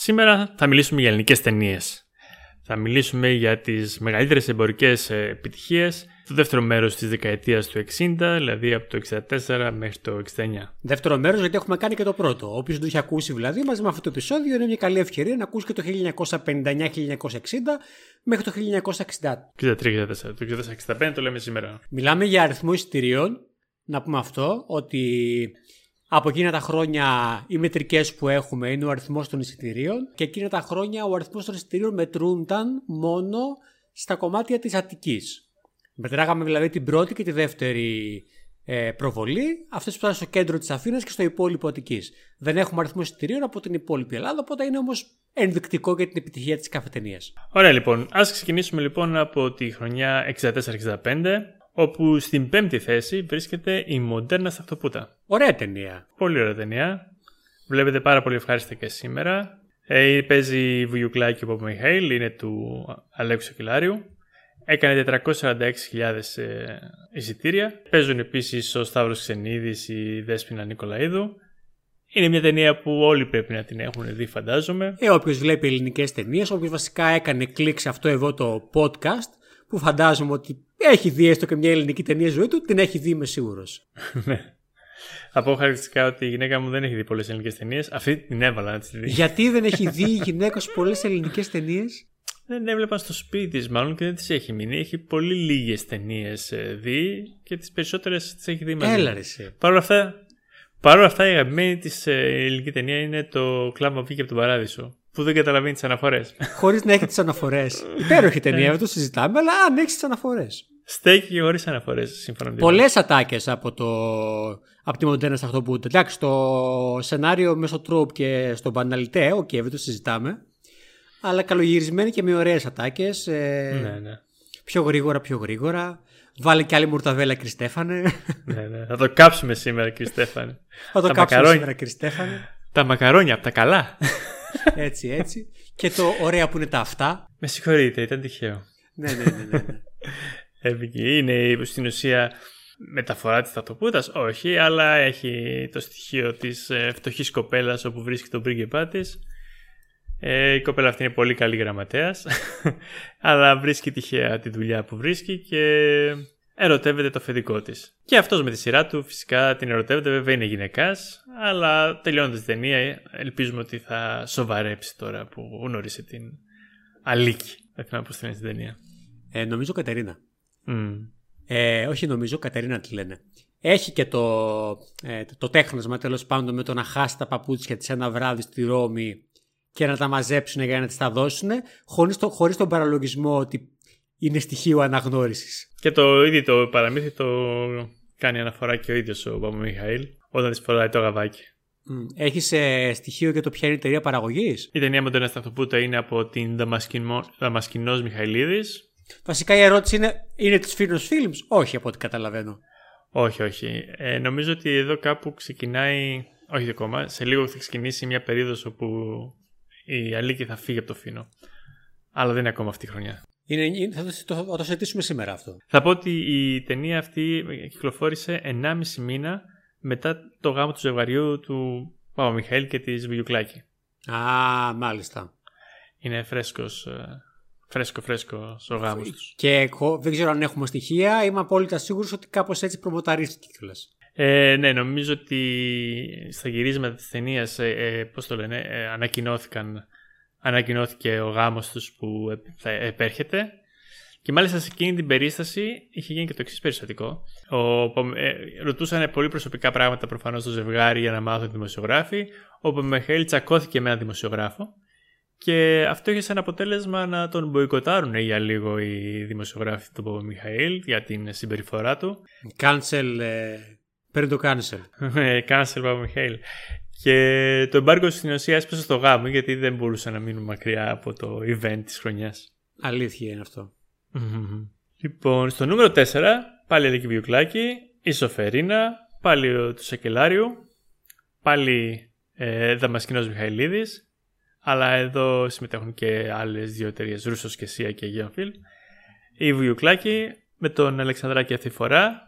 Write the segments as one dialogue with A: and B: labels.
A: Σήμερα θα μιλήσουμε για ελληνικές ταινίες. Θα μιλήσουμε για τις μεγαλύτερες εμπορικές ε, επιτυχίες το δεύτερο μέρος της δεκαετίας του 60, δηλαδή από το 64 μέχρι το 69.
B: Δεύτερο μέρος γιατί έχουμε κάνει και το πρώτο. Όποιος δεν το έχει ακούσει δηλαδή, μαζί με αυτό το επεισόδιο είναι μια καλή ευκαιρία να ακούσει και το 1959-1960 μέχρι το 1960.
A: 63-64. Το 1965 το λέμε σήμερα.
B: Μιλάμε για αριθμό εισιτηρίων. Να πούμε αυτό, ότι από εκείνα τα χρόνια οι μετρικές που έχουμε είναι ο αριθμός των εισιτηρίων και εκείνα τα χρόνια ο αριθμός των εισιτηρίων μετρούνταν μόνο στα κομμάτια της Αττικής. Μετράγαμε δηλαδή την πρώτη και τη δεύτερη ε, προβολή, αυτές που ήταν στο κέντρο της Αθήνας και στο υπόλοιπο Αττικής. Δεν έχουμε αριθμό εισιτηρίων από την υπόλοιπη Ελλάδα, οπότε είναι όμως ενδεικτικό για την επιτυχία της κάθε ταινία.
A: Ωραία λοιπόν. Α ξεκινήσουμε λοιπόν από τη χρονιά 64-65 όπου στην πέμπτη θέση βρίσκεται η μοντέρνα σταχτοπούτα.
B: Ωραία ταινία.
A: Πολύ ωραία ταινία. Βλέπετε πάρα πολύ ευχάριστα και σήμερα. Ε, παίζει Βουγιουκλάκη ο Μιχαήλ, είναι του Αλέξου Κιλάριου. Έκανε 446.000 ε, εισιτήρια. Παίζουν επίσης ο Σταύρος Ξενίδης, η Δέσποινα Νικολαίδου. Είναι μια ταινία που όλοι πρέπει να την έχουν δει, φαντάζομαι.
B: Ε, όποιος βλέπει ελληνικές ταινίες, όποιος βασικά έκανε κλικ σε αυτό εδώ το podcast, που φαντάζομαι ότι έχει δει έστω και μια ελληνική ταινία ζωή του, την έχει δει, είμαι σίγουρος.
A: Ναι. Θα πω χαρακτηριστικά ότι η γυναίκα μου δεν έχει δει πολλές ελληνικές ταινίες. Αυτή την έβαλα να τη δει.
B: Γιατί δεν έχει δει η γυναίκα σου πολλές ελληνικές ταινίες;
A: Δεν έβλεπα στο σπίτι τη, μάλλον και δεν τις έχει μείνει. Έχει πολύ λίγες ταινίες ε, δει και τις περισσότερες τις έχει δει μαζί.
B: Έλα, ρε,
A: Παρ' όλα αυτά, παρόλα αυτά, η αγαπημένη της ε, ελληνική ταινία είναι το κλάμα βγήκε από τον παράδεισο που δεν καταλαβαίνει τις αναφορές.
B: Χωρίς να έχει τις αναφορές. Υπέροχη ταινία, δεν το συζητάμε, αλλά αν έχεις τις αναφορές.
A: Στέκει και χωρίς αναφορές, σύμφωνα με
B: Πολλές ατάκες από, το... από τη μοντέρνα Σταχτοπούτ. Εντάξει, το σενάριο μέσω τρόπ και στο μπαναλιτέ, οκ, okay, δεν το συζητάμε. Αλλά καλογυρισμένοι και με ωραίες ατάκες.
A: Ε... Ναι, ναι.
B: Πιο γρήγορα, πιο γρήγορα. Βάλε και άλλη μουρταβέλα, Κριστέφανε.
A: ναι, ναι. Θα το κάψουμε σήμερα, Κριστέφανε.
B: Θα το κάψουμε σήμερα, Κριστέφανε.
A: Τα μακαρόνια από τα καλά
B: έτσι, έτσι. Και το ωραία που είναι τα αυτά.
A: Με συγχωρείτε, ήταν τυχαίο.
B: ναι, ναι, ναι. ναι.
A: ναι. είναι στην ουσία μεταφορά της ταυτοπούτας, όχι, αλλά έχει το στοιχείο της ε, φτωχής κοπέλας όπου βρίσκει τον πρίγκιπά της. Ε, η κοπέλα αυτή είναι πολύ καλή γραμματέας, αλλά βρίσκει τυχαία τη δουλειά που βρίσκει και ερωτεύεται το αφεντικό της. Και αυτός με τη σειρά του φυσικά την ερωτεύεται, βέβαια είναι γυναικάς, αλλά τελειώνοντα την ταινία ελπίζουμε ότι θα σοβαρέψει τώρα που γνώρισε την Αλίκη. Δεν θυμάμαι πώς την ταινία.
B: Ε, νομίζω Κατερίνα.
A: Mm.
B: Ε, όχι νομίζω, Κατερίνα τη λένε. Έχει και το, ε, το τέχνασμα τέλος πάντων με το να χάσει τα παπούτσια της ένα βράδυ στη Ρώμη και να τα μαζέψουν για να της τα δώσουν, χωρίς τον παραλογισμό ότι είναι στοιχείο αναγνώρισης.
A: Και το ίδιο το παραμύθι το κάνει αναφορά και ο ίδιος ο Παπα Μιχαήλ όταν της φοράει το γαβάκι.
B: Έχει ε, στοιχείο για το ποια είναι η εταιρεία παραγωγής;
A: Η ταινία Μοντέρνα Σταυτοπούτα είναι από την Δαμασκινό Μιχαηλίδης.
B: Βασικά η ερώτηση είναι, είναι της Φίλο Films, όχι από ό,τι καταλαβαίνω.
A: Όχι, όχι. Ε, νομίζω ότι εδώ κάπου ξεκινάει. Όχι ακόμα. Σε λίγο θα ξεκινήσει μια περίοδος όπου η Αλίκη θα φύγει από το Φίνο. Αλλά δεν είναι ακόμα αυτή η χρονιά.
B: Είναι, θα, το, θα το συζητήσουμε σήμερα αυτό.
A: Θα πω ότι η ταινία αυτή κυκλοφόρησε 1,5 μήνα μετά το γάμο του ζευγαριού του Παπα-Μιχαήλ και της Βιουκλάκη.
B: Α, μάλιστα.
A: Είναι φρέσκος, ε, φρέσκο φρέσκο ο γάμος τους.
B: Και δεν ξέρω αν έχουμε στοιχεία, είμαι απόλυτα σίγουρος ότι κάπως έτσι προμοταρίστηκε κιόλας.
A: Ε, ναι, νομίζω ότι στα γυρίσματα της ταινίας, ε, ε, πώς το λένε, ε, ανακοινώθηκαν ανακοινώθηκε ο γάμος τους που θα επέρχεται και μάλιστα σε εκείνη την περίσταση είχε γίνει και το εξής περιστατικό. Ο, ε, ρωτούσαν πολύ προσωπικά πράγματα προφανώς στο ζευγάρι για να μάθουν δημοσιογράφοι. Ο Πομεχέλ τσακώθηκε με έναν δημοσιογράφο και αυτό είχε σαν αποτέλεσμα να τον μποϊκοτάρουν για λίγο οι δημοσιογράφοι του Παπαμιχαήλ για την συμπεριφορά του.
B: Cancel. Ε, παίρνει το cancel.
A: cancel Παπαμιχαήλ. Και το εμπάργκο στην ουσία έσπασε στο γάμο γιατί δεν μπορούσαν να μείνουν μακριά από το event της χρονιάς.
B: Αλήθεια είναι αυτό.
A: Λοιπόν, στο νούμερο 4, πάλι Ελίκη Βιουκλάκη, η Σοφερίνα, πάλι ο του Σακελάριου, πάλι ε, Δαμασκηνός Μιχαηλίδης, αλλά εδώ συμμετέχουν και άλλες δύο εταιρείες, Ρούσος και Σία και Γεωφίλ. Η Βιουκλάκη με τον Αλεξανδράκη αυτή φορά.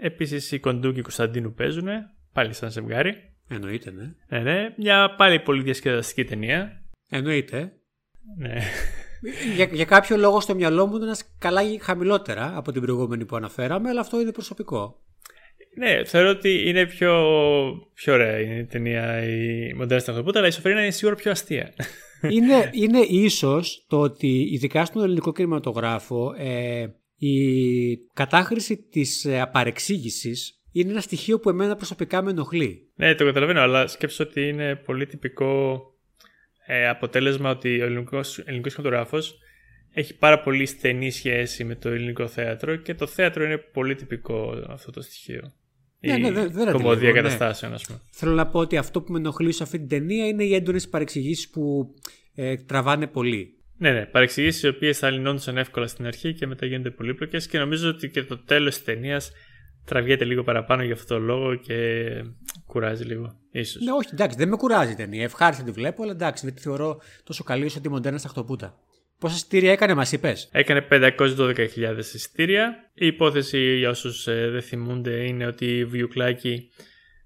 A: Επίσης η Κοντού και η Κωνσταντίνου παίζουν, πάλι σαν ζευγάρι.
B: Εννοείται, ναι.
A: Ναι, ναι. Μια πάλι πολύ διασκεδαστική ταινία.
B: Εννοείται.
A: Ναι.
B: για, για κάποιο λόγο στο μυαλό μου είναι καλά χαμηλότερα από την προηγούμενη που αναφέραμε, αλλά αυτό είναι προσωπικό.
A: Ναι, θεωρώ ότι είναι πιο, πιο ωραία η ταινία η μοντέρνα στην αλλά η Σοφρίνα είναι σίγουρα πιο αστεία.
B: είναι, είναι ίσως το ότι ειδικά στον ελληνικό κινηματογράφο ε, η κατάχρηση της ε, απαρεξήγησης είναι ένα στοιχείο που εμένα προσωπικά με ενοχλεί.
A: Ναι, το καταλαβαίνω, αλλά σκέψω ότι είναι πολύ τυπικό ε, αποτέλεσμα ότι ο ελληνικός, ελληνικός κινηματογράφος έχει πάρα πολύ στενή σχέση με το ελληνικό θέατρο και το θέατρο είναι πολύ τυπικό αυτό το στοιχείο.
B: Ναι, ναι, δεν ναι,
A: κομμωδία ναι. καταστάσεων, ας πούμε.
B: Θέλω να πω ότι αυτό που με ενοχλεί σε αυτή την ταινία είναι οι έντονες παρεξηγήσεις που ε, τραβάνε πολύ.
A: Ναι, ναι. Παρεξηγήσεις οι οποίες θα λυνόντουσαν εύκολα στην αρχή και μετά γίνονται πολύπλοκες και νομίζω ότι και το τέλος της ταινίας τραβιέται λίγο παραπάνω για αυτό το λόγο και κουράζει λίγο. Ίσως.
B: Ναι, όχι, εντάξει, δεν με κουράζει η ταινία. Ευχάριστα τη βλέπω, αλλά εντάξει, δεν τη θεωρώ τόσο καλή όσο τη μοντέρνα στα χτωπούτα. Πόσα εισιτήρια έκανε, μας είπες;
A: Έκανε 512.000 εισιτήρια. Η υπόθεση για όσους ε, δεν θυμούνται είναι ότι η Βιουκλάκη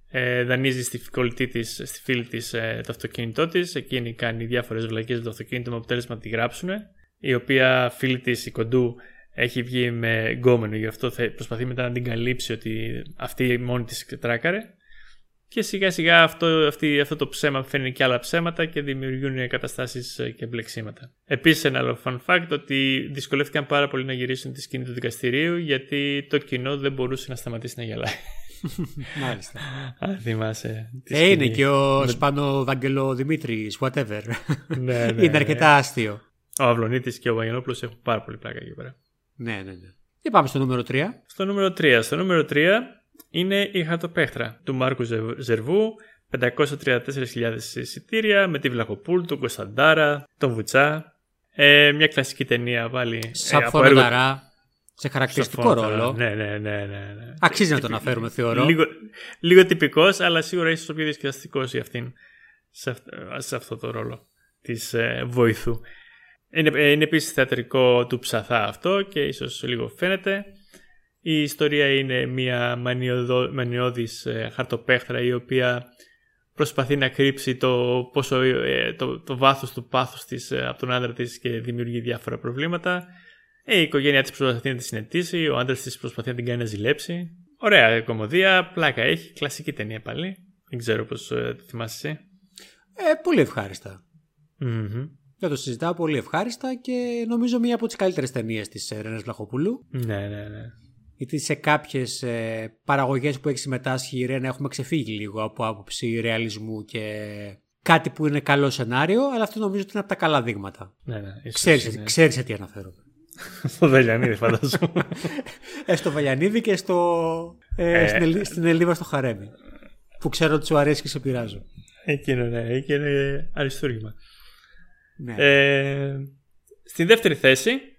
A: ε, δανείζει στη κολλητή της, στη φίλη της, ε, το αυτοκίνητό της. Εκείνη κάνει διάφορες βλακίες με το αυτοκίνητο με αποτέλεσμα να τη γράψουν. Η οποία φίλη της, η κοντού, έχει βγει με γκόμενο, γι' αυτό θα προσπαθεί μετά να την καλύψει ότι αυτή μόνη της τράκαρε. Και σιγά σιγά αυτό, αυτή, αυτό το ψέμα φέρνει και άλλα ψέματα και δημιουργούν καταστάσεις ε, και μπλεξίματα. Επίσης ένα άλλο fun fact ότι δυσκολεύτηκαν πάρα πολύ να γυρίσουν τη σκηνή του δικαστηρίου γιατί το κοινό δεν μπορούσε να σταματήσει να γελάει.
B: Μάλιστα.
A: Αν θυμάσαι.
B: Ε, είναι και ο Σπάνο Βαγγελό Δημήτρη, whatever. ναι, ναι, είναι αρκετά άστιο.
A: Ο Αυλονίτης και ο Βαγγελόπουλο έχουν πάρα πολύ πλάκα εκεί πέρα.
B: Ναι, ναι, ναι. Και πάμε στο νούμερο 3.
A: Στο νούμερο 3. Στο νούμερο 3 είναι η χαρτοπέχτρα του Μάρκου Ζερβού. 534.000 εισιτήρια με τη Βλαχοπούλ, τον Κωνσταντάρα, τον Βουτσά. Ε, μια κλασική ταινία πάλι.
B: Σαν ε, έργο... σε χαρακτηριστικό ρόλο.
A: Ναι, ναι, ναι, ναι, ναι.
B: Αξίζει να τον αναφέρουμε, θεωρώ.
A: Λίγο, λίγο τυπικός, αλλά σίγουρα ίσως ο πιο διασκεδαστικός για αυτήν σε, σε αυτό το ρόλο της ε, βοηθού. Είναι, ε, είναι επίσης θεατρικό του ψαθά αυτό και ίσως λίγο φαίνεται. Η ιστορία είναι μια μανιώδης ε, χαρτοπέχτρα η οποία προσπαθεί να κρύψει το, πόσο, ε, το, το βάθος του πάθους της ε, από τον άντρα της και δημιουργεί διάφορα προβλήματα. Η οικογένειά της προσπαθεί να τη συνετίσει, ο άντρας της προσπαθεί να την κάνει να ζηλέψει. Ωραία κομμωδία, πλάκα έχει, κλασική ταινία πάλι. Δεν ξέρω πώς το θυμάσαι εσύ.
B: Ε, πολύ ευχάριστα. Mm-hmm. Δεν το συζητάω πολύ ευχάριστα και νομίζω μία από τις καλύτερες ταινίες της Ρένας Βλαχοπούλου.
A: Ναι, ναι, ναι
B: γιατί σε κάποιες ε, παραγωγές που έχει συμμετάσχει η Ρένα έχουμε ξεφύγει λίγο από άποψη ρεαλισμού και κάτι που είναι καλό σενάριο, αλλά αυτό νομίζω ότι είναι από τα καλά δείγματα.
A: Ναι, ναι,
B: ξέρεις, ξέρεις σε τι αναφέρομαι.
A: στο Βελιανίδη φαντάζομαι.
B: ε, στο Βελιανίδη και στο, ε, ε, στην, Ελίβα στο Χαρέμι. Που ξέρω ότι σου αρέσει και σε πειράζω.
A: Εκείνο ναι, εκείνο είναι αριστούργημα. Ναι. Ε, στην δεύτερη θέση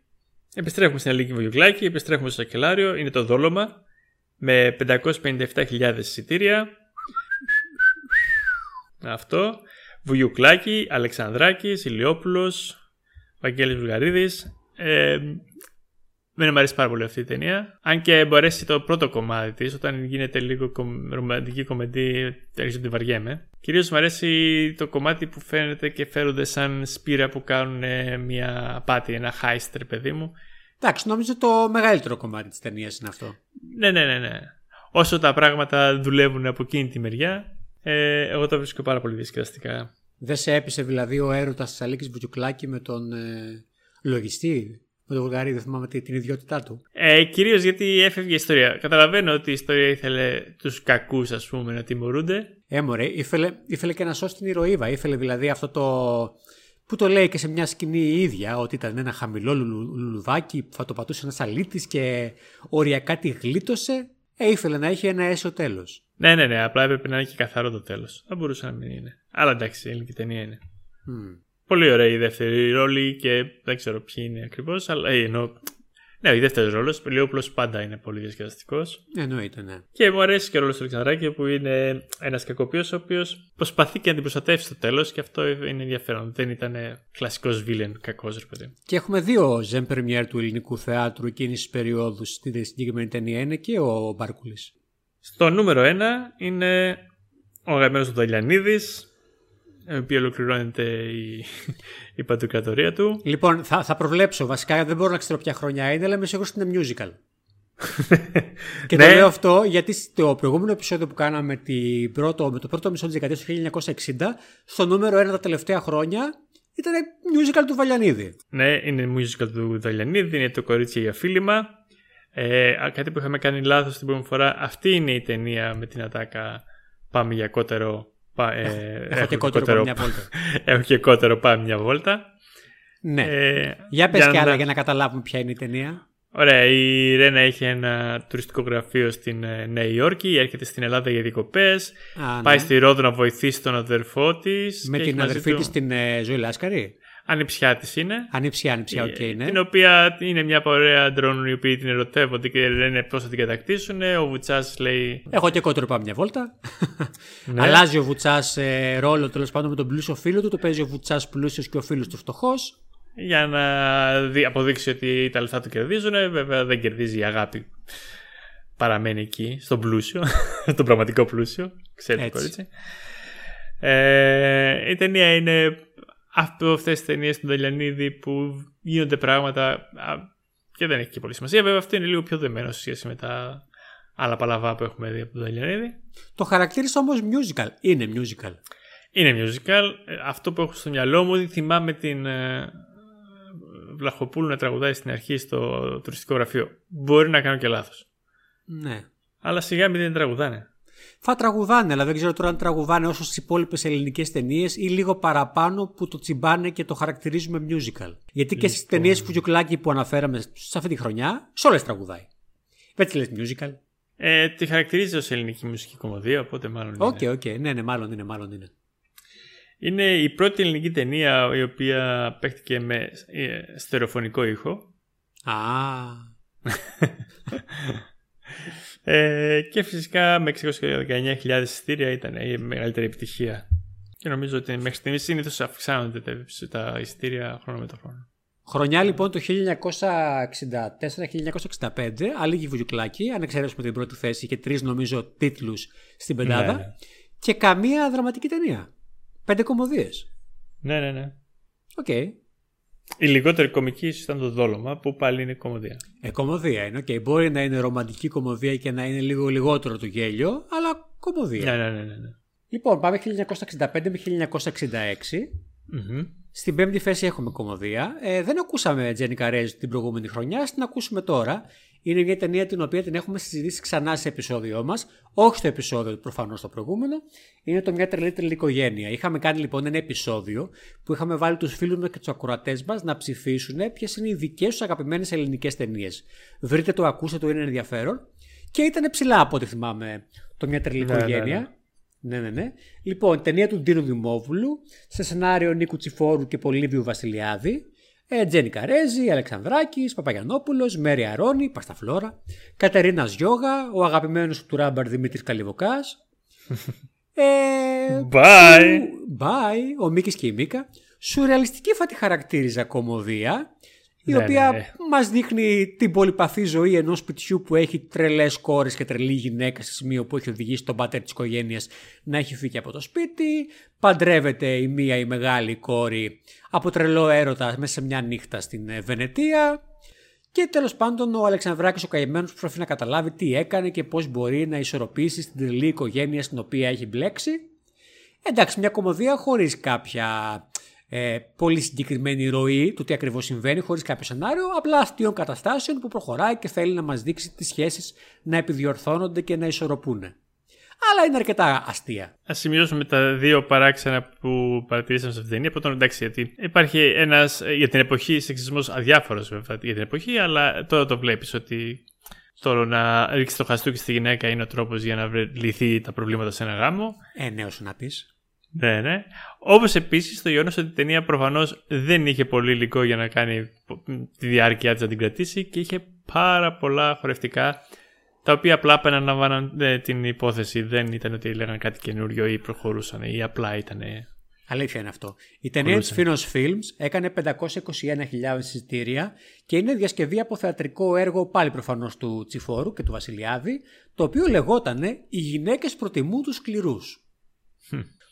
A: Επιστρέφουμε στην Αλίκη Βογιουκλάκη, επιστρέφουμε στο Σακελάριο, είναι το δόλωμα με 557.000 εισιτήρια. Αυτό. Βουγιουκλάκη, Αλεξανδράκης, Ηλιόπουλος, Βαγγέλης Βουλγαρίδης. Ε, δεν μου αρέσει πάρα πολύ αυτή η ταινία. Αν και μου αρέσει το πρώτο κομμάτι της, όταν γίνεται λίγο ρομαντική κομμεντή, αρχίζω να τη βαριέμαι. Κυρίως μου αρέσει το κομμάτι που φαίνεται και φέρονται σαν σπήρα που κάνουν μια απάτη, ένα heist, παιδί μου.
B: Εντάξει, νομίζω το μεγαλύτερο κομμάτι της ταινίας είναι αυτό.
A: Ναι, ναι, ναι, ναι. Όσο τα πράγματα δουλεύουν από εκείνη τη μεριά, ε, εγώ το βρίσκω πάρα πολύ διασκεδαστικά.
B: Δεν σε έπεισε δηλαδή ο έρωτας της Αλίκη Βουτζουκλάκη με τον ε, λογιστή; Με τον Βουλγαρί, δεν θυμάμαι την ιδιότητά του.
A: Ε, Κυρίως γιατί έφευγε η ιστορία. Καταλαβαίνω ότι η ιστορία ήθελε τους κακούς, ας πούμε, να τιμωρούνται.
B: Ε, μωρέ, ήθελε, ήθελε και να σώσει την ηρωίδα. Ήθελε δηλαδή αυτό το. που το λέει και σε μια σκηνή η ίδια, ότι ήταν ένα χαμηλό λουλουδάκι που θα το πατούσε ένας αλήτης και οριακά τη γλίτωσε. Ε, ήθελε να έχει ένα έσω τέλος.
A: Ναι, ναι, ναι. Απλά έπρεπε να έχει καθαρό το τέλος. Θα μπορούσε να μην είναι. Αλλά εντάξει, η ελληνική ταινία είναι. Mm. Πολύ ωραία η δεύτερη ρόλη και δεν ξέρω ποιοι είναι ακριβώς, αλλά ε, εννοώ. Ναι, ο δεύτερος ρόλος, ο Λιόπουλο πάντα είναι πολύ διασκεδαστικός.
B: Εννοείται, ναι.
A: Και μου αρέσει και ο ρόλος του Αλεξανδράκη που είναι ένας κακοποιός ο οποίος προσπαθεί και να την προστατεύσει στο τέλος και αυτό είναι ενδιαφέρον. Δεν ήταν κλασικός βίλεν κακός, ρε παιδί.
B: Και έχουμε δύο ζεν πρεμιέρ του ελληνικού θεάτρου εκείνης της περίοδου στη συγκεκριμένη ταινία είναι και ο Μπάρκουλη.
A: Στο νούμερο 1 είναι ο αγαπημένος του Δαλιανίδη, η οποία ολοκληρώνεται η, η παντοκρατορία του.
B: Λοιπόν, θα, θα προβλέψω. Βασικά δεν μπορώ να ξέρω ποια χρονιά είναι, αλλά είμαι σίγουρος ότι είναι musical. και το
A: Ναι.
B: λέω αυτό γιατί στο προηγούμενο επεισόδιο που κάναμε την πρώτο, με το πρώτο μισό της δεκαετίας του 1960, στο νούμερο 1 τα τελευταία χρόνια ήταν musical του Βαλιανίδη.
A: Ναι, είναι musical του Δαλιανίδη, είναι το κορίτσι για φίλημα. Ε, α, κάτι που είχαμε κάνει λάθος την προηγούμενη φορά. Αυτή είναι η ταινία με την ατάκα Πάμε για κότερο. Πα, ε,
B: Έχω και κότερο από μια βόλτα.
A: Έχω και κότερο, πάμε μια βόλτα.
B: Ναι.
A: Ε,
B: για πες και
A: να-
B: άλλα για να καταλάβουμε ποια είναι η ταινία.
A: Ωραία, η Ρένα έχει ένα τουριστικό γραφείο στην ε, Νέα Υόρκη, έρχεται στην Ελλάδα για διακοπές,
B: Α,
A: πάει
B: ναι.
A: στη Ρόδο να βοηθήσει τον αδερφό της.
B: Με
A: και
B: την
A: έχει μαζί
B: αδερφή
A: του-
B: της την ε, Ζωή Λάσκαρη;
A: Ανιψιά της είναι.
B: Ανήψια, ανήψια, οκ,
A: Ε,
B: ναι.
A: Την οποία είναι μια παρέα αντρών οι οποίοι την ερωτεύονται και λένε πώς θα την κατακτήσουν. Ο Βουτσάς λέει.
B: Έχω και κότερο πάμε μια βόλτα.
A: Ναι.
B: Αλλάζει ο Βουτσάς ρόλο τέλος πάντων με τον πλούσιο φίλο του. Το παίζει ο Βουτσάς πλούσιος και ο φίλος του φτωχός.
A: Για να δει- αποδείξει ότι τα λεφτά του κερδίζουν. Βέβαια δεν κερδίζει η αγάπη. Παραμένει εκεί, στον πλούσιο. στον πραγματικό πλούσιο. Ξέρετε,
B: Έτσι.
A: κορίτσι. Ε, η ταινία είναι από αυτές τι ταινίες του Νταλιανίδη που γίνονται πράγματα α, και δεν έχει και πολύ σημασία. Βέβαια, αυτό είναι λίγο πιο δεμένο σε σχέση με τα άλλα παλαβά που έχουμε δει από τον Νταλιανίδη.
B: Το χαρακτήρισα όμως musical. Είναι musical.
A: Είναι musical. Ε, Αυτό που έχω στο μυαλό μου θυμάμαι την ε, Βλαχοπούλου να τραγουδάει στην αρχή στο τουριστικό γραφείο. Μπορεί να κάνω και λάθος.
B: Ναι.
A: Αλλά σιγά μην δεν τραγουδάνε.
B: Θα τραγουδάνε, αλλά δεν ξέρω τώρα αν τραγουδάνε όσο στις υπόλοιπες ελληνικές ταινίες ή λίγο παραπάνω που το τσιμπάνε και το χαρακτηρίζουμε musical. Γιατί και στις ταινίες Φουτζουκλάκη που αναφέραμε σε αυτή τη χρονιά, σε όλες τραγουδάει. Δεν τη λες musical.
A: Ε, τη χαρακτηρίζει ως ελληνική μουσική κωμωδία, οπότε μάλλον
B: Οκ,
A: είναι.
B: οκ. Ναι, ναι, μάλλον είναι, μάλλον είναι.
A: Είναι η πρώτη ελληνική ταινία η οποία παίχτηκε με ε, στερεοφωνικό ήχο.
B: Α,
A: Ε, και φυσικά με 619.000 εισιτήρια ήταν η μεγαλύτερη επιτυχία. Και νομίζω ότι μέχρι στιγμής συνήθως αυξάνονται τα- τα εισιτήρια χρόνο με το χρόνο.
B: Χρονιά λοιπόν το 1964-1965, Αλίκη Βουγιουκλάκη, αν εξαιρέσουμε την πρώτη θέση και τρεις νομίζω τίτλους στην πεντάδα
A: Ναι, ναι.
B: και καμία δραματική ταινία. Πέντε κωμωδίες.
A: Ναι, ναι, ναι.
B: Οκ.
A: Η λιγότερη κωμική ίσως ήταν το δόλωμα που πάλι είναι κωμωδία.
B: Ε, κωμωδία είναι. Οκ. Μπορεί να είναι ρομαντική κωμωδία και να είναι λίγο λιγότερο το γέλιο, αλλά κωμωδία.
A: Ναι, ναι, ναι. ναι, ναι.
B: Λοιπόν, πάμε 1965 με 1966.
A: Μμμ.
B: Στην πέμπτη θέση έχουμε κομμωδία. Ε, δεν ακούσαμε Τζένικα Ρέζ την προηγούμενη χρονιά, ας την ακούσουμε τώρα. Είναι μια ταινία την οποία την έχουμε συζητήσει ξανά σε επεισόδιό μας. Όχι στο επεισόδιο προφανώς το προηγούμενο. Είναι το Μια τρελή τρελή οικογένεια. Είχαμε κάνει λοιπόν ένα επεισόδιο που είχαμε βάλει τους φίλους μας και τους ακροατές μας να ψηφίσουν ποιες είναι οι δικές τους αγαπημένες ελληνικές ταινίες. Βρείτε το, ακούστε το, είναι ενδιαφέρον. Και ήταν ψηλά από ό,τι θυμάμαι το Μια τρελή
A: Ναι, ναι,
B: οικογένεια. Ναι, ναι, ναι. Λοιπόν, ταινία του Ντίνου Δημόβουλου, σε σενάριο Νίκου Τσιφόρου και Πολύβιου Βασιλιάδη. Ε, Τζένι Καρέζη, Αλεξανδράκης, Παπαγιανόπουλος, Μέρι Αρώνη, Πασταφλόρα, Κατερίνα Γιώγα, ο αγαπημένος του Ράμπαρ Δημήτρης Καλυβοκάς. ε,
A: Bye!
B: σου- Bye, ο Μίκης και η Μίκα. Σουρεαλιστική θα τη χαρακτήριζα κομμωδία, η
A: Ναι,
B: οποία
A: ναι, ναι.
B: μας δείχνει την πολυπαθή ζωή ενός σπιτιού που έχει τρελές κόρες και τρελή γυναίκα σε σημείο που έχει οδηγήσει τον πατέρα της οικογένειας να έχει φύγει από το σπίτι. Παντρεύεται η μία η μεγάλη κόρη από τρελό έρωτα μέσα σε μια νύχτα στην ε, Βενετία. Και τέλος πάντων ο Αλεξανδράκης ο καημένος προσπαθεί να καταλάβει τι έκανε και πώς μπορεί να ισορροπήσει στην τρελή οικογένεια στην οποία έχει μπλέξει. Εντάξει, μια κομμωδία χωρίς κάποια ε, πολύ συγκεκριμένη ροή του τι ακριβώς συμβαίνει, χωρίς κάποιο σενάριο, απλά αστείων καταστάσεων που προχωράει και θέλει να μας δείξει τις σχέσεις να επιδιορθώνονται και να ισορροπούν. Αλλά είναι αρκετά αστεία.
A: Α σημειώσουμε τα δύο παράξενα που παρατηρήσαμε σε αυτήν την ταινία. Πρώτον, εντάξει, γιατί υπάρχει ένας για την εποχή σεξισμός αδιάφορος βέβαια για την εποχή, αλλά τώρα το βλέπεις ότι το να ρίξει το χαστούκι στη γυναίκα είναι ο τρόπος για να βρε- λυθεί τα προβλήματα σε ένα γάμο.
B: Ε, ναι, όσο να πεις.
A: Ναι, ναι. Όπως επίσης το γεγονός ότι η ταινία προφανώς δεν είχε πολύ υλικό για να κάνει τη διάρκεια της να την κρατήσει και είχε πάρα πολλά χορευτικά τα οποία απλά επαναλαμβάναν ε, την υπόθεση. Δεν ήταν ότι έλεγαν κάτι καινούριο ή προχωρούσαν ή απλά ήταν.
B: Αλήθεια είναι αυτό. Η ταινία της Finos Films έκανε 521.000 εισιτήρια και είναι διασκευή από θεατρικό έργο πάλι προφανώς του Τσιφόρου και του Βασιλιάδη, το οποίο λεγότανε «Οι γυναίκες προτιμούν τους σκληρούς».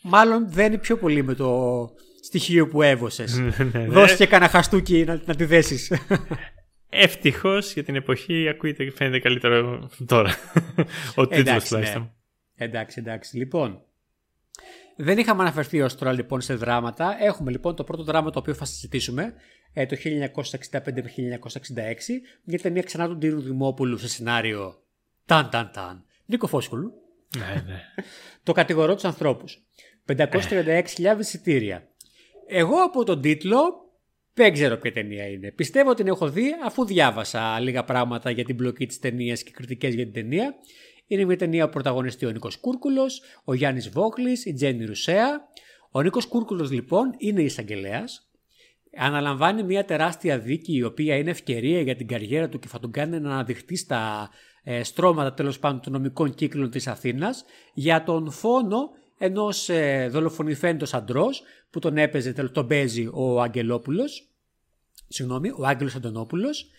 B: Μάλλον δεν είναι πιο πολύ με το στοιχείο που έβωσες.
A: Ναι, ναι.
B: Δώσε και κανένα χαστούκι να, να τη δέσεις.
A: Ευτυχώς για την εποχή ακούγεται και φαίνεται καλύτερο τώρα. Ο τίτλος
B: Εντάξει,
A: τουλάχιστον.
B: ναι. εντάξει, εντάξει. Λοιπόν, δεν είχαμε αναφερθεί ως τώρα λοιπόν σε δράματα. Έχουμε λοιπόν το πρώτο δράμα το οποίο θα συζητήσουμε ε, το 1965 με 1966. Μια ταινία ξανά του Ντίνου Δημόπουλου σε σενάριο Ταν Ταν Ταν. Νίκο Φόσκολου.
A: Ναι, ναι.
B: Το κατηγορώ τους ανθρώπους. 536.000 εισιτήρια. Εγώ από τον τίτλο δεν ξέρω ποια ταινία είναι. Πιστεύω ότι την έχω δει αφού διάβασα λίγα πράγματα για την πλοκή της ταινίας και κριτικές για την ταινία. Είναι μια ταινία που πρωταγωνιστεί ο Νίκος Κούρκουλος, ο Γιάννης Βόχλη, η Τζέννη Ρουσέα. Ο Νίκος Κούρκουλος λοιπόν είναι εισαγγελέας. Αναλαμβάνει μια τεράστια δίκη η οποία είναι ευκαιρία για την καριέρα του και θα τον κάνει να αναδειχθεί στα ε, στρώματα τέλος πάντων των νομικών κύκλων της Αθήνας για τον φόνο ενός ε, δολοφονηθέντος αντρός που τον έπαιζε, τελ- τον παίζει ο Αγγελόπουλος. Συγγνώμη, ο Άγγελος Αντωνόπουλος.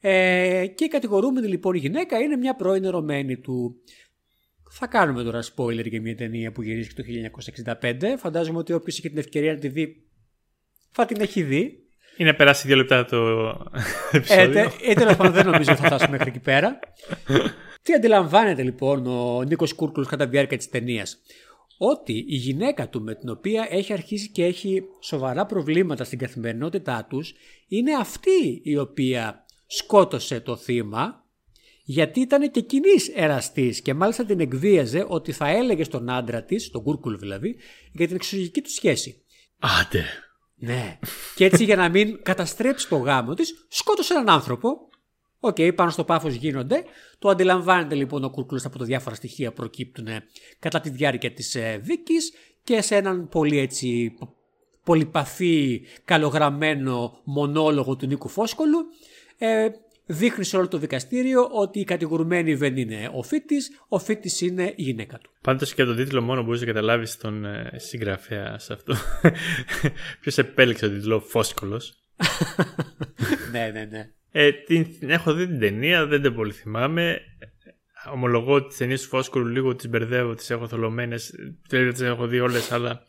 B: Ε, και η κατηγορούμενη λοιπόν γυναίκα είναι μια πρώην ερωμένη του. Θα κάνουμε τώρα spoiler για μια ταινία που γυρίστηκε το 1965. Φαντάζομαι ότι όποιος είχε την ευκαιρία να τη δει θα την έχει δει.
A: Είναι περάσει δύο λεπτά το
B: Ε,
A: επεισόδιο.
B: τε- ε, τέλος πάντων δεν νομίζω ότι θα φτάσουμε μέχρι εκεί πέρα. Τι αντιλαμβάνεται λοιπόν ο Νίκος Κούρκουλος κατά τη διάρκεια της ταινίας; Ότι η γυναίκα του με την οποία έχει αρχίσει και έχει σοβαρά προβλήματα στην καθημερινότητά τους είναι αυτή η οποία σκότωσε το θύμα γιατί ήταν και εκείνη εραστής και μάλιστα την εκβίαζε ότι θα έλεγε στον άντρα της, τον Κούρκουλο δηλαδή, για την εξωγική του σχέση.
A: Άντε.
B: Ναι. Και έτσι για να μην καταστρέψει το γάμο της, σκότωσε έναν άνθρωπο. Οκ, πάνω στο πάθος γίνονται. Το αντιλαμβάνεται λοιπόν ο Κούρκουλος από τα διάφορα στοιχεία που προκύπτουν ε, κατά τη διάρκεια της ε, δίκης και σε έναν πολύ έτσι π- πολυπαθή, καλογραμμένο μονόλογο του Νίκου Φώσκολου. Ε, δείχνει σε όλο το δικαστήριο ότι η κατηγορουμένη δεν είναι ο θύτης, ο θύτης είναι η γυναίκα του.
A: Πάντως και από τον τίτλο μόνο μπορείς να καταλάβεις τον ε, συγγραφέα σε αυτό. Ποιος επέλεξε τον τίτλο Φόσκολο.
B: ναι, ναι, ναι.
A: Ε, την, την έχω δει την ταινία, δεν την πολύ θυμάμαι. Ομολογώ ότι τις ταινίες του Φόσκολου λίγο τις μπερδεύω, τις έχω θολωμένες. Τέλεια τις έχω δει όλες, αλλά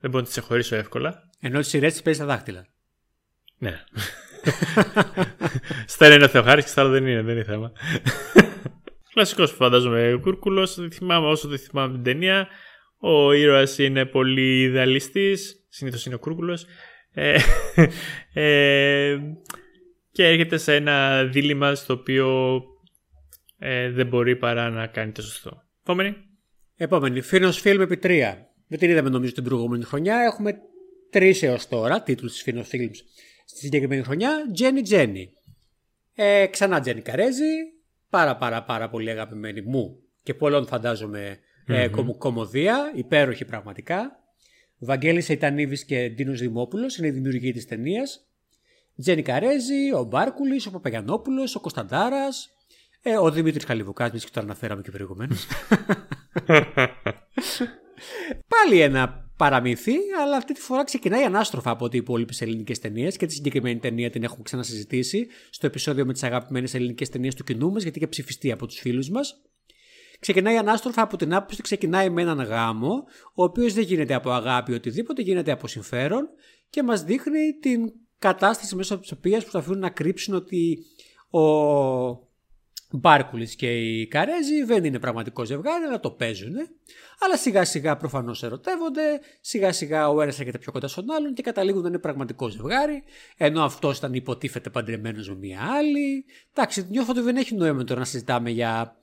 A: δεν μπορώ να τις ξεχωρίσω εύκολα.
B: Ενώ τις σειρές τη παίζεις στα δάχτυλα.
A: Ναι. Στα ένα είναι ο Θεοχάρης και στα άλλα δεν είναι, δεν είναι θέμα. Κλασικός φαντάζομαι Κούρκουλος. Θυμάμαι όσο το θυμάμαι την ταινία. Ο ήρωας είναι πολύ ιδεαλιστής. Συνήθως είναι ο Κούρκουλος. Ε, ε, και έρχεται σε ένα δίλημα στο οποίο ε, δεν μπορεί παρά να κάνει το σωστό. Επόμενη.
B: Επόμενη, Φίνος Φιλμ επί 3. Δεν την είδαμε νομίζω την προηγούμενη χρονιά. Έχουμε τρεις έως τώρα τίτλους της Φίνος Φιλμς στη συγκεκριμένη χρονιά. Τζένι Τζένι. Ε, ξανά Τζένι Καρέζη. Πάρα πάρα πάρα πολύ αγαπημένη μου και πολλών φαντάζομαι ε, κομ- κομμωδία. Υπέροχη πραγματικά. Βαγγέλης Αϊτανίβης και Ντίνος Δημόπουλος είναι οι δημιουργοί της ταινίας. Τζένι Καρέζη, ο Μπάρκουλης, ο Παπαγιανόπουλος, ο Κωνσταντάρας, ε, ο Δημήτρης Καλυβουκάς, μιας και το αναφέραμε και προηγουμένως. Πάλι ένα παραμύθι, αλλά αυτή τη φορά ξεκινάει ανάστροφα από ό,τι οι υπόλοιπες ελληνικές ταινίες και τη συγκεκριμένη ταινία την έχουμε ξανασυζητήσει στο επεισόδιο με τις αγαπημένες ελληνικές ταινίες του κοινού μας, γιατί είχε ψηφιστεί από τους φίλους μας. Ξεκινάει ανάστροφα από την άποψη ότι ξεκινάει με έναν γάμο, ο οποίος δεν γίνεται από αγάπη ή οτιδήποτε, γίνεται από συμφέρον και μας δείχνει την κατάσταση μέσα από τι οποίε προσπαθούν να κρύψουν ότι ο Μπάρκουλης και η Καρέζη δεν είναι πραγματικό ζευγάρι, αλλά το παίζουν. Αλλά σιγά σιγά προφανώς ερωτεύονται, σιγά σιγά ο ένας έρχεται πιο κοντά στον άλλον και καταλήγουν να είναι πραγματικό ζευγάρι, ενώ αυτός ήταν υποτίθεται παντρεμένος με μία άλλη. Εντάξει, νιώθω ότι δεν έχει νόημα τώρα να συζητάμε για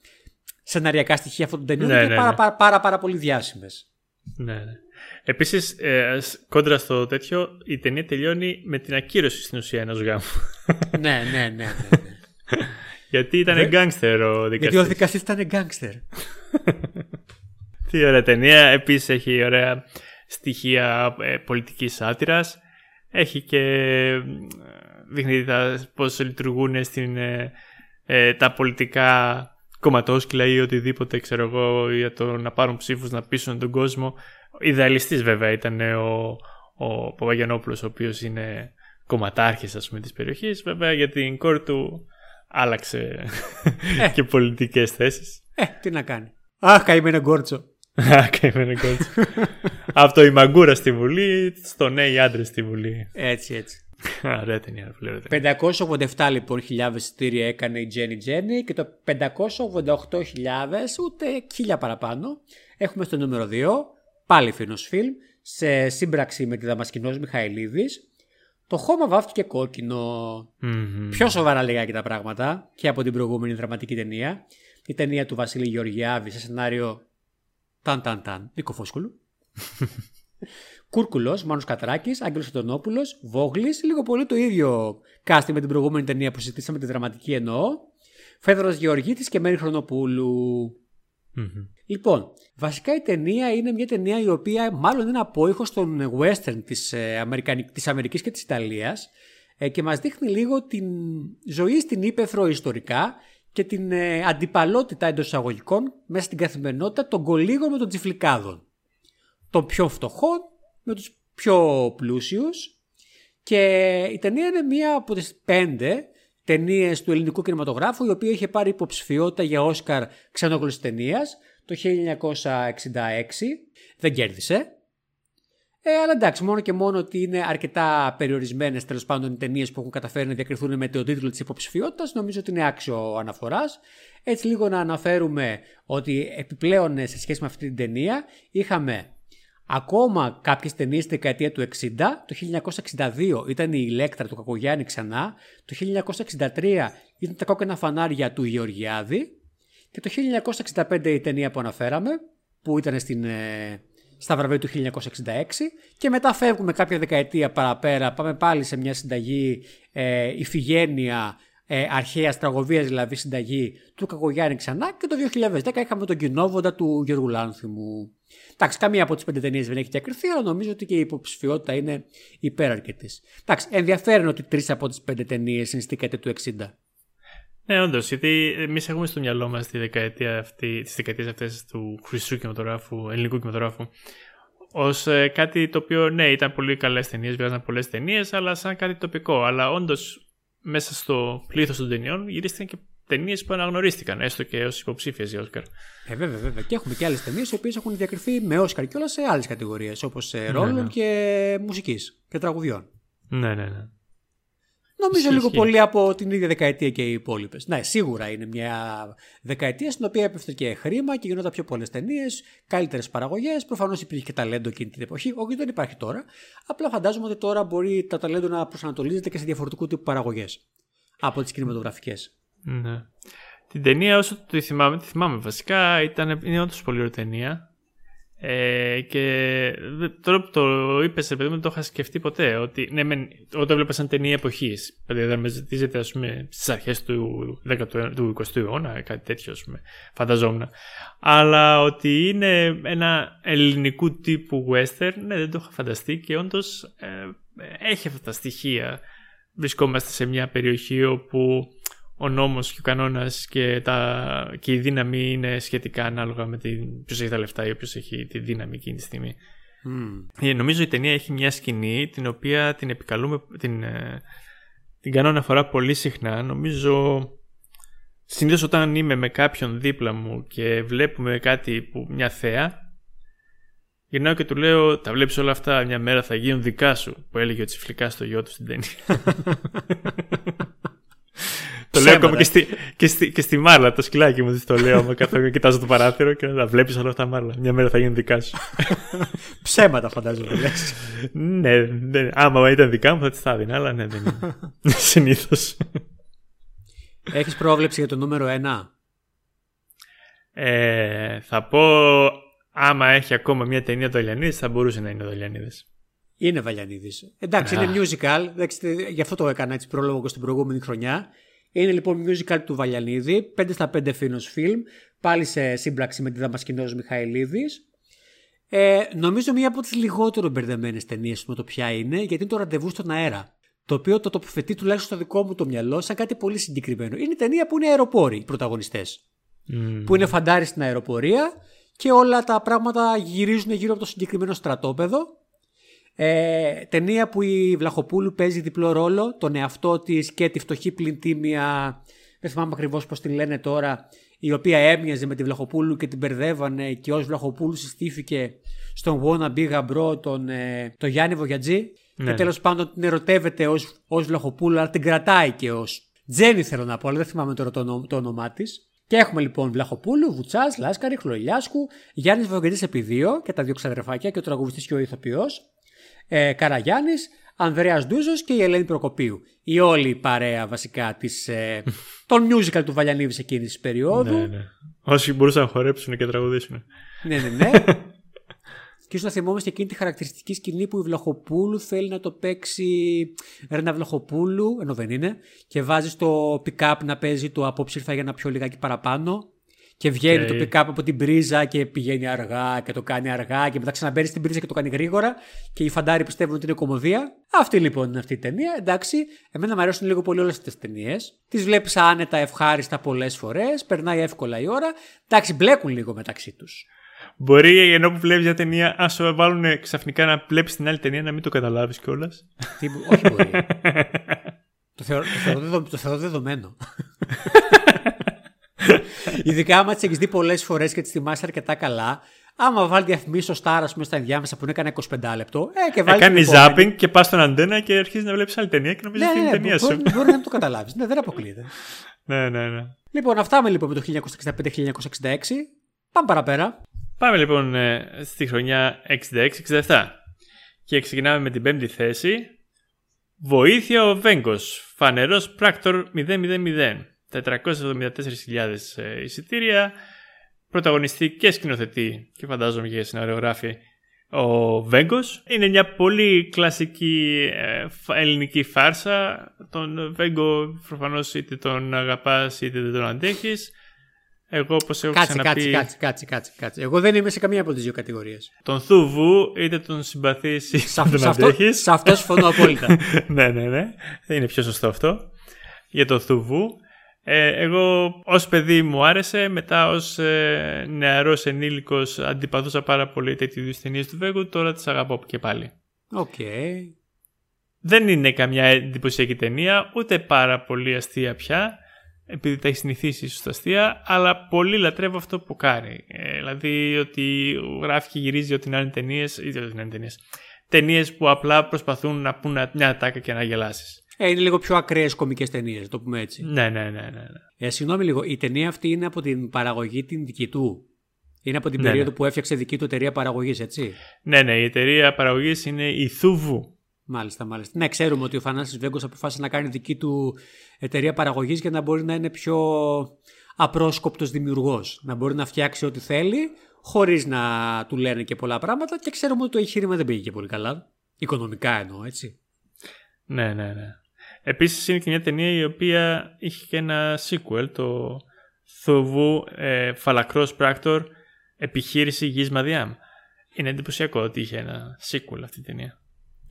B: σεναριακά στοιχεία αυτών των ταινιών,
A: Ναι,
B: είναι
A: ναι,
B: πάρα,
A: ναι.
B: πάρα, πάρα, πάρα πολύ διάσημες.
A: Ναι, ναι. Επίσης, ε, σ- κόντρα στο τέτοιο, η ταινία τελειώνει με την ακύρωση στην ουσία ενός γάμου.
B: ναι, ναι, ναι. ναι, ναι.
A: Γιατί ήταν
B: Δε-
A: γκάγκστερ ο
B: Γιατί
A: δικαστής.
B: ο δικαστής ήταν γκάγκστερ.
A: Τι ωραία ταινία. Επίσης έχει ωραία στοιχεία ε, πολιτικής σάτυρας. Έχει και ε, δείχνει τα, πώς λειτουργούν στην, ε, ε, τα πολιτικά κομματόσκυλα ή οτιδήποτε ξέρω εγώ για το να πάρουν ψήφους να πείσουν τον κόσμο. Ιδεαλιστής βέβαια ήταν ο, ο Παπαγιανόπουλος ο οποίος είναι κομματάρχης ας πούμε της περιοχής. Βέβαια για την κόρη του άλλαξε και πολιτικές θέσεις.
B: Ε, τι να κάνει. Αχ, καημένο γκόρτσο.
A: Α, καημένο κότσο. Από το η μαγκούρα στη Βουλή στο ναι οι άντρες στη Βουλή.
B: Έτσι, έτσι.
A: Ωραία ταινία, ωραία ταινία.
B: 587 λοιπόν χιλιάδες εισιτήρια έκανε η Jenny Jenny και το 588.000 ούτε χίλια παραπάνω έχουμε στο νούμερο 2 πάλι φίνος φιλμ σε σύμπραξη με τη Δαμασκηνός Μιχαηλίδης το χώμα βάφτηκε κόκκινο.
A: Μμμ.
B: Πιο σοβαρά λιγάκι τα πράγματα και από την προηγούμενη δραματική ταινία. Η ταινία του Βασίλη Γεωργιάδη σε σενάριο Ταν Ταν Ταν Νίκο Φόσκολου. Κούρκουλος, Μάνος Κατράκης, Άγγελος Αντωνόπουλος, Βόγλης, λίγο πολύ το ίδιο κάστη με την προηγούμενη ταινία που συζητήσαμε, τη δραματική εννοώ. Φέδωρο Γεωργίτης και Μέρη Χρονοπούλου.
A: Μμμ.
B: Λοιπόν, βασικά η ταινία είναι μια ταινία η οποία μάλλον είναι απόϊχος των western της, ε, Αμερικανικ- της Αμερικής και της Ιταλίας ε, και μας δείχνει λίγο την ζωή στην Ήπεθρο ιστορικά και την ε, αντιπαλότητα εντός εισαγωγικών μέσα στην καθημερινότητα των κολίγων με των τσιφλικάδων. Των πιο φτωχών με τους πιο πλούσιους και η ταινία είναι μία από τις πέντε ταινίες του ελληνικού κινηματογράφου η οποία είχε πάρει υποψηφιότητα για Όσκαρ ξενόγλωσσης ταινίας το 1966. Δεν κέρδισε. Ε, αλλά εντάξει, μόνο και μόνο ότι είναι αρκετά περιορισμένες τέλος πάντων οι ταινίες που έχουν καταφέρει να διακριθούν με τον τίτλο της υποψηφιότητας, νομίζω ότι είναι άξιο αναφοράς. Έτσι, λίγο να αναφέρουμε ότι επιπλέον σε σχέση με αυτή την ταινία είχαμε ακόμα κάποιες ταινίες στη δεκαετία του 60. Το 1962 ήταν η Ηλέκτρα του Κακογιάννη ξανά. Το 1963 ήταν τα κόκκινα φανάρια του Γεωργιάδη. Και το 1965 η ταινία που αναφέραμε, που ήταν στην, ε, στα βραβεία του 1966 και μετά φεύγουμε κάποια δεκαετία παραπέρα, πάμε πάλι σε μια συνταγή ε, ηφηγένεια ε, αρχαία τραγωδίας δηλαδή συνταγή του Κακογιάννη ξανά και το 2010 είχαμε τον κοινόβοντα του Γιώργου Λάνθιμου. Εντάξει, καμία από τις πέντε ταινίες δεν έχει διακριθεί, αλλά νομίζω ότι και η υποψηφιότητα είναι υπεραρκετής. Εντάξει, ενδιαφέρον ότι τρεις από τις πέντε ταινίες είναι στη δεκαετία του 60.
A: Ναι, όντως, γιατί εμείς έχουμε στο μυαλό μας τη δεκαετία αυτή, τις δεκαετίες αυτές του χρυσού κινηματογράφου, ελληνικού κινηματογράφου, ως κάτι το οποίο ναι, ήταν πολύ καλές ταινίες, βγάζαν πολλές ταινίες, αλλά σαν κάτι τοπικό. Αλλά όντως μέσα στο πλήθος των ταινιών γυρίστηκαν και ταινίες που αναγνωρίστηκαν, έστω και ως υποψήφιες για Όσκαρ.
B: Ε, βέβαια, βέβαια. Και έχουμε και άλλες ταινίες οι οποίες έχουν διακριθεί με Όσκαρ και όλα σε άλλες κατηγορίες, όπως ρόλων
A: ναι.
B: και μουσικής και τραγουδιών.
A: Ναι, ναι, ναι.
B: Νομίζω
A: Ισχύει,
B: λίγο
A: ισχύει.
B: πολύ από την ίδια δεκαετία και οι υπόλοιπες. Ναι, σίγουρα είναι μια δεκαετία στην οποία έπεφτε και χρήμα και γινόταν πιο πολλές ταινίες, καλύτερες παραγωγές. Προφανώς υπήρχε και ταλέντο εκείνη την εποχή. Όχι, δεν υπάρχει τώρα. Απλά φαντάζομαι ότι τώρα μπορεί το ταλέντο να προσανατολίζεται και σε διαφορετικού τύπου παραγωγές από τις κινηματογραφικές.
A: Ναι. Την ταινία όσο τη θυμάμαι, τη θυμάμαι βασικά, ήταν, είναι όντως πολύ ωραία ταινία. Ε, και δε- τώρα που το είπες, ρε παιδί μου, δεν το είχα σκεφτεί ποτέ. Ότι, ναι, μεν, όταν βλέπα σαν ταινία εποχής, δηλαδή δραματίζεται ας πούμε στις αρχές του, 10ου, του 20ου αιώνα, κάτι τέτοιο, ας πούμε, φανταζόμουν. Αλλά ότι είναι ένα ελληνικού τύπου western, ναι, δεν το είχα φανταστεί και όντως έχει αυτά τα στοιχεία. Βρισκόμαστε σε μια περιοχή όπου ο νόμος και ο κανόνας και, τα, και η δύναμη είναι σχετικά ανάλογα με την, ποιος έχει τα λεφτά ή ποιος έχει τη δύναμη εκείνη τη στιγμή. Ε, νομίζω η ταινία έχει μια σκηνή την οποία την επικαλούμε, την, ε, την κάνω αναφορά πολύ συχνά. Νομίζω συνήθως όταν είμαι με κάποιον δίπλα μου και βλέπουμε κάτι που μια θέα γυρνάω και του λέω τα βλέπεις όλα αυτά; Μια μέρα θα γίνουν δικά σου που έλεγε ο Τσιφλικά στο γιο του στην ταινία. Το λέω ακόμα και στη, και, στη, και στη Μάρλα, το σκυλάκι μου το λέω. Άμα καθόλου κοιτάζω το παράθυρο και να βλέπεις όλα αυτά Μάρλα. Μια μέρα θα γίνουν δικά σου.
B: Ψέματα φαντάζομαι. λες.
A: ναι, ναι, άμα ήταν δικά μου θα τις τα έδινα, αλλά ναι, δεν είναι. Συνήθως.
B: Έχεις πρόβλεψη για το νούμερο 1.
A: Ε, θα πω, άμα έχει ακόμα μια ταινία το Ελιανίδη, θα μπορούσε να είναι ο Ελιανίδη.
B: Είναι Βαλιανίδης. Εντάξει,
A: Α.
B: είναι musical. Εντάξει, γι' αυτό το έκανα έτσι πρόλογο και στην προηγούμενη χρονιά. Είναι λοιπόν musical του Βαλιανίδη. 5 στα 5 φίνος φιλμ. Πάλι σε σύμπραξη με τη Δαμασκηνός Μιχαηλίδης. Ε, νομίζω μία από τις λιγότερο μπερδεμένες ταινίες με το ποια είναι, γιατί είναι το ραντεβού στον αέρα. Το οποίο το τοποθετεί τουλάχιστον στο δικό μου το μυαλό σαν κάτι πολύ συγκεκριμένο. Είναι ταινία που είναι αεροπόροι οι πρωταγωνιστές. Που είναι φαντάρι στην αεροπορία και όλα τα πράγματα γυρίζουν γύρω από το συγκεκριμένο στρατόπεδο. Ε, ταινία που η Βλαχοπούλου παίζει διπλό ρόλο, τον εαυτό της και τη φτωχή πλην τίμια, δεν θυμάμαι ακριβώς πώς τη λένε τώρα, η οποία έμοιαζε με τη Βλαχοπούλου και την μπερδεύανε και ως Βλαχοπούλου συστήθηκε στον wannabe γαμπρό τον, ε, τον Γιάννη Βογιατζή
A: Ναι,
B: και
A: ναι.
B: τέλος πάντων την ερωτεύεται ως, ως Βλαχοπούλου αλλά την κρατάει και ως Τζένι θέλω να πω αλλά δεν θυμάμαι τώρα το, όνο- το όνομά της. Και έχουμε λοιπόν Βλαχοπούλου, Βουτσάς, Λάσκαρη, Χλωλιάσκου, Γιάννης Βογιατζής επί δύο και τα δύο ξαδερφάκια και ο τραγουδιστής και ο ηθοποιός. Ε, Καραγιάννης, Ανδρέας Ντούζος και η Ελένη Προκοπίου. Η όλη η παρέα βασικά της, ε, των musical του Βαλιανίδης εκείνης της περίοδου.
A: Ναι, ναι. Όσοι μπορούσαν να χορέψουν και τραγουδήσουν.
B: Ναι, ναι, ναι. και ίσως να θυμόμαστε εκείνη τη χαρακτηριστική σκηνή που η Βλαχοπούλου θέλει να το παίξει Ρένα Βλαχοπούλου, ενώ δεν είναι, και βάζει στο pick-up να παίζει το απόψε ήρθα για να πιω λιγάκι παραπάνω. Και βγαίνει
A: Οκ.
B: το pick-up από την πρίζα και πηγαίνει αργά και το κάνει αργά και μετά ξαναμπαίνει στην πρίζα και το κάνει γρήγορα. Και οι φαντάροι πιστεύουν ότι είναι κωμωδία. Αυτή λοιπόν είναι αυτή η ταινία. Εντάξει, εμένα μου αρέσουν λίγο πολύ όλες αυτές τις ταινίες. Τις βλέπεις άνετα, ευχάριστα πολλές φορές. Περνάει εύκολα η ώρα. Εντάξει, μπλέκουν λίγο μεταξύ τους.
A: Μπορεί ενώ που βλέπεις μια ταινία, αν σου βάλουν ξαφνικά να βλέπεις την άλλη ταινία να μην το καταλάβεις κιόλας.
B: Τι, όχι μπορεί. το, θεωρώ, το, θεωρώ, δεδο- το θεωρώ δεδομένο. Ειδικά άμα τις έχεις δει πολλές φορές και τις θυμάσαι αρκετά καλά, άμα βάλει διαφημίσει ο Στάρα πούμε, στα ενδιάμεσα που είναι κανένα 25 λεπτό, ε, και βάλει.
A: Κάνει zapping και πας στον αντένα και αρχίζεις να βλέπεις άλλη ταινία και νομίζεις
B: Ναι,
A: ότι
B: ναι,
A: είναι
B: ναι,
A: η ταινία
B: μπορεί,
A: σου.
B: μπορεί να μην το καταλάβεις. Ναι, δεν αποκλείεται.
A: Ναι, ναι, ναι.
B: Λοιπόν, αυτά με λοιπόν με το 1965-1966. Πάμε παραπέρα.
A: Πάμε λοιπόν ε, στη χρονιά 66-67 και ξεκινάμε με την πέμπτη θέση. Βοήθεια ο Βέγκος, φανερός πράκτορ 000, 474.000 ε, εισιτήρια, πρωταγωνιστή και σκηνοθετή και φαντάζομαι και σεναριογράφη ο Βέγκος. Είναι μια πολύ κλασική ε, φα- ελληνική φάρσα. Τον Βέγκο προφανώς είτε τον αγαπάς είτε δεν τον αντέχεις. Εγώ όπως έχω
B: Κάτσε,
A: ξαναπεί...
B: κάτσε, κάτσε, κάτσε, κάτσε, κάτσε. Εγώ δεν είμαι σε καμία από τις δύο κατηγορίες.
A: Τον Θούβου, είτε τον συμπαθείς είτε
B: Σε,
A: τον
B: αυτό,
A: αντέχεις.
B: σε αυτός συμφωνώ απόλυτα.
A: ναι, ναι, ναι. Δεν είναι πιο σωστό αυτό. Για τον Θου-Βου. Ε, εγώ ως παιδί μου άρεσε, μετά ως ε, νεαρός ενήλικος αντιπαθούσα πάρα πολύ τέτοιου είδους ταινίες του Βέγκου, τώρα τις αγαπώ και πάλι.
B: Οκ.
A: Δεν είναι καμιά εντυπωσιακή ταινία, ούτε πάρα πολύ αστεία πια, επειδή τα έχει συνηθίσει ίσως τα αστεία, αλλά πολύ λατρεύω αυτό που κάνει. Ε, δηλαδή ότι γράφει και γυρίζει ό,τι να 'ναι ταινίες, ή ό,τι να 'ναι ταινίες. Ταινίες που απλά προσπαθούν να πούν μια ατάκα και να γελάσεις.
B: Ε, είναι λίγο πιο ακραίες κομικές ταινίες, το πούμε έτσι.
A: Ναι, ναι, ναι, ναι. ναι.
B: Ε, συγγνώμη λίγο, η ταινία αυτή είναι από την παραγωγή την δική του; Είναι από την
A: Ναι,
B: περίοδο
A: ναι.
B: που έφτιαξε δική του εταιρεία παραγωγής, έτσι;
A: Ναι, ναι, η εταιρεία παραγωγής είναι η Θούβου.
B: Μάλιστα, μάλιστα. Ναι, ξέρουμε ότι ο Θανάσης Βέγκος αποφάσισε να κάνει δική του εταιρεία παραγωγής για να μπορεί να είναι πιο απρόσκοπτος δημιουργός. Να μπορεί να φτιάξει ό,τι θέλει, χωρίς να του λένε και πολλά πράγματα και ξέρουμε ότι το εγχείρημα δεν πήγε και πολύ καλά. Οικονομικά εννοώ, έτσι.
A: Ναι, ναι, ναι. Επίσης είναι και μια ταινία η οποία είχε και ένα sequel, το Θούβου ε, Φαλακρός Πράκτορ Επιχείρηση Γης Μαδιάμ. Είναι εντυπωσιακό ότι είχε ένα sequel αυτή η ταινία.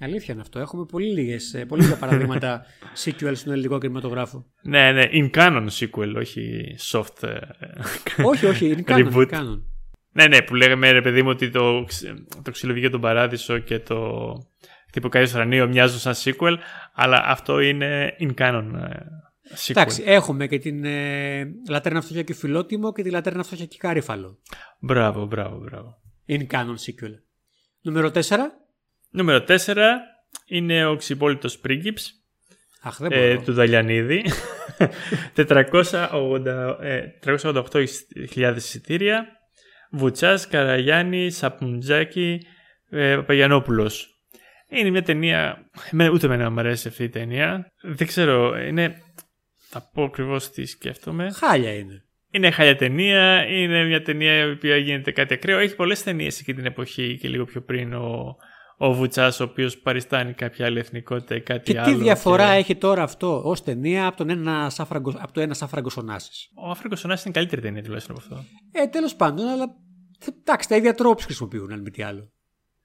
B: Αλήθεια είναι αυτό. Έχουμε πολύ, λίγες, ε, πολύ λίγα παραδείγματα sequel στον ελληνικό κινηματογράφο.
A: Ναι, ναι, in canon sequel, όχι soft. ε,
B: όχι, όχι, είναι κάνον.
A: Reboot.
B: είναι κάνον.
A: ναι, ναι, που λέγαμε ρε παιδί μου ότι το, ξ- το ξυλοβίγιο τον παράδεισο και το χτυποκάρι στο ουρανίο μοιάζουν σαν sequel, αλλά αυτό είναι in canon ε, sequel.
B: Εντάξει, έχουμε και την ε, Λατέρνα Φτωχιά και Φιλότιμο και τη Λατέρνα Φτωχιά και Καρύφαλο.
A: Μπράβο, μπράβο, μπράβο.
B: Είναι canon sequel. Νούμερο 4.
A: Νούμερο 4 είναι ο Ξυπόλυτος Πρίγκιπς
B: Αχ, δεν μπορώ.
A: ε, του Δαλιανίδη. 480, ε, 388.000 εισιτήρια. Βουτσάς, Καραγιάννη, Σαπουντζάκη, ε, Παπαγιανόπουλος. Είναι μια ταινία. εμένα- Ούτε εμένα μου αρέσει αυτή η ταινία. Δεν ξέρω, είναι. Θα πω ακριβώς τι σκέφτομαι.
B: Χάλια είναι.
A: Είναι χάλια ταινία. Είναι μια ταινία η οποία γίνεται κάτι ακραίο. Έχει πολλές ταινίες εκεί την εποχή και λίγο πιο πριν ο, ο Βουτσάς, ο οποίος παριστάνει κάποια άλλη εθνικότητα ή κάτι
B: Και
A: άλλο.
B: τι διαφορά
A: και-
B: έχει τώρα αυτό ως ταινία από, τον ένα Σάφραγκο, από το ένα Σάφραγκος Ωνάσης.
A: Ο Αφρικό Ωνάς είναι καλύτερη ταινία τουλάχιστον από αυτό.
B: Ε, τέλος πάντων, αλλά. Εντάξει, τα ίδια τρόπους χρησιμοποιούν, αν μη τι άλλο.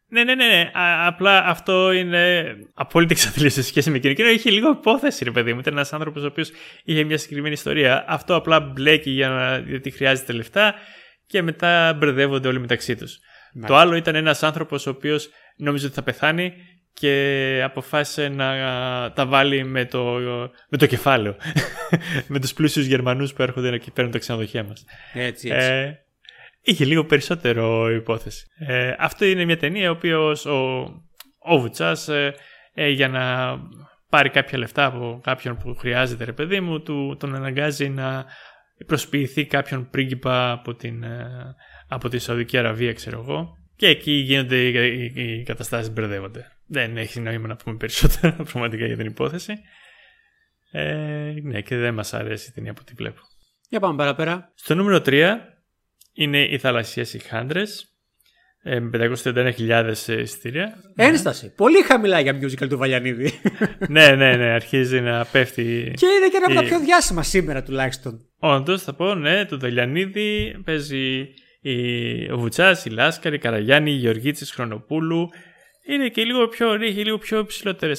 A: Ναι, ναι, ναι. ναι. Α, απλά αυτό είναι απόλυτη εξαθλίωση σε σχέση με εκείνο. Εκείνο είχε λίγο υπόθεση, ρε παιδί μου. Ήταν ένας άνθρωπος ο οποίος είχε μια συγκεκριμένη ιστορία. Αυτό απλά μπλέκει για να, γιατί χρειάζεται λεφτά και μετά μπερδεύονται όλοι μεταξύ τους. Το άλλο ήταν ένας άνθρωπος ο οποίος νόμιζε ότι θα πεθάνει και αποφάσισε να τα βάλει με το, με το κεφάλαιο. με τους πλούσιους Γερμανούς που έρχονται και παίρνουν τα ξενοδοχεία μας.
B: Έτσι, έτσι.
A: Ε, είχε λίγο περισσότερο υπόθεση. Ε, αυτό είναι μια ταινία ο οποίος ο, ο Βουτσάς ε, ε, για να πάρει κάποια λεφτά από κάποιον που χρειάζεται ρε παιδί μου του, τον αναγκάζει να προσποιηθεί κάποιον πρίγκιπα από την, ε, από τη Σαουδική Αραβία ξέρω εγώ και εκεί γίνονται οι, οι, οι καταστάσεις μπερδεύονται. Δεν έχει νόημα να πούμε περισσότερα πραγματικά για την υπόθεση. Ε, ναι και δεν μας αρέσει η ταινία από ό,τι βλέπω.
B: Για πάμε παραπέρα.
A: Στο νούμερο 3 είναι οι θαλασσιές οι χάντρες ε, με 531.000 εισιτήρια.
B: Ένσταση. Πολύ χαμηλά για musical του Βαλιανίδη.
A: ναι, ναι, ναι, αρχίζει να πέφτει.
B: και είναι και ένα από τα πιο διάσημα σήμερα τουλάχιστον.
A: Όντως θα πω, ναι, το Βαλιανίδη παίζει η, ο Βουτσάς, η Λάσκαρη, η Καραγιάννη, η Γεωργίτσης Χρονοπούλου. Είναι και λίγο πιο, έχει λίγο πιο υψηλότερε.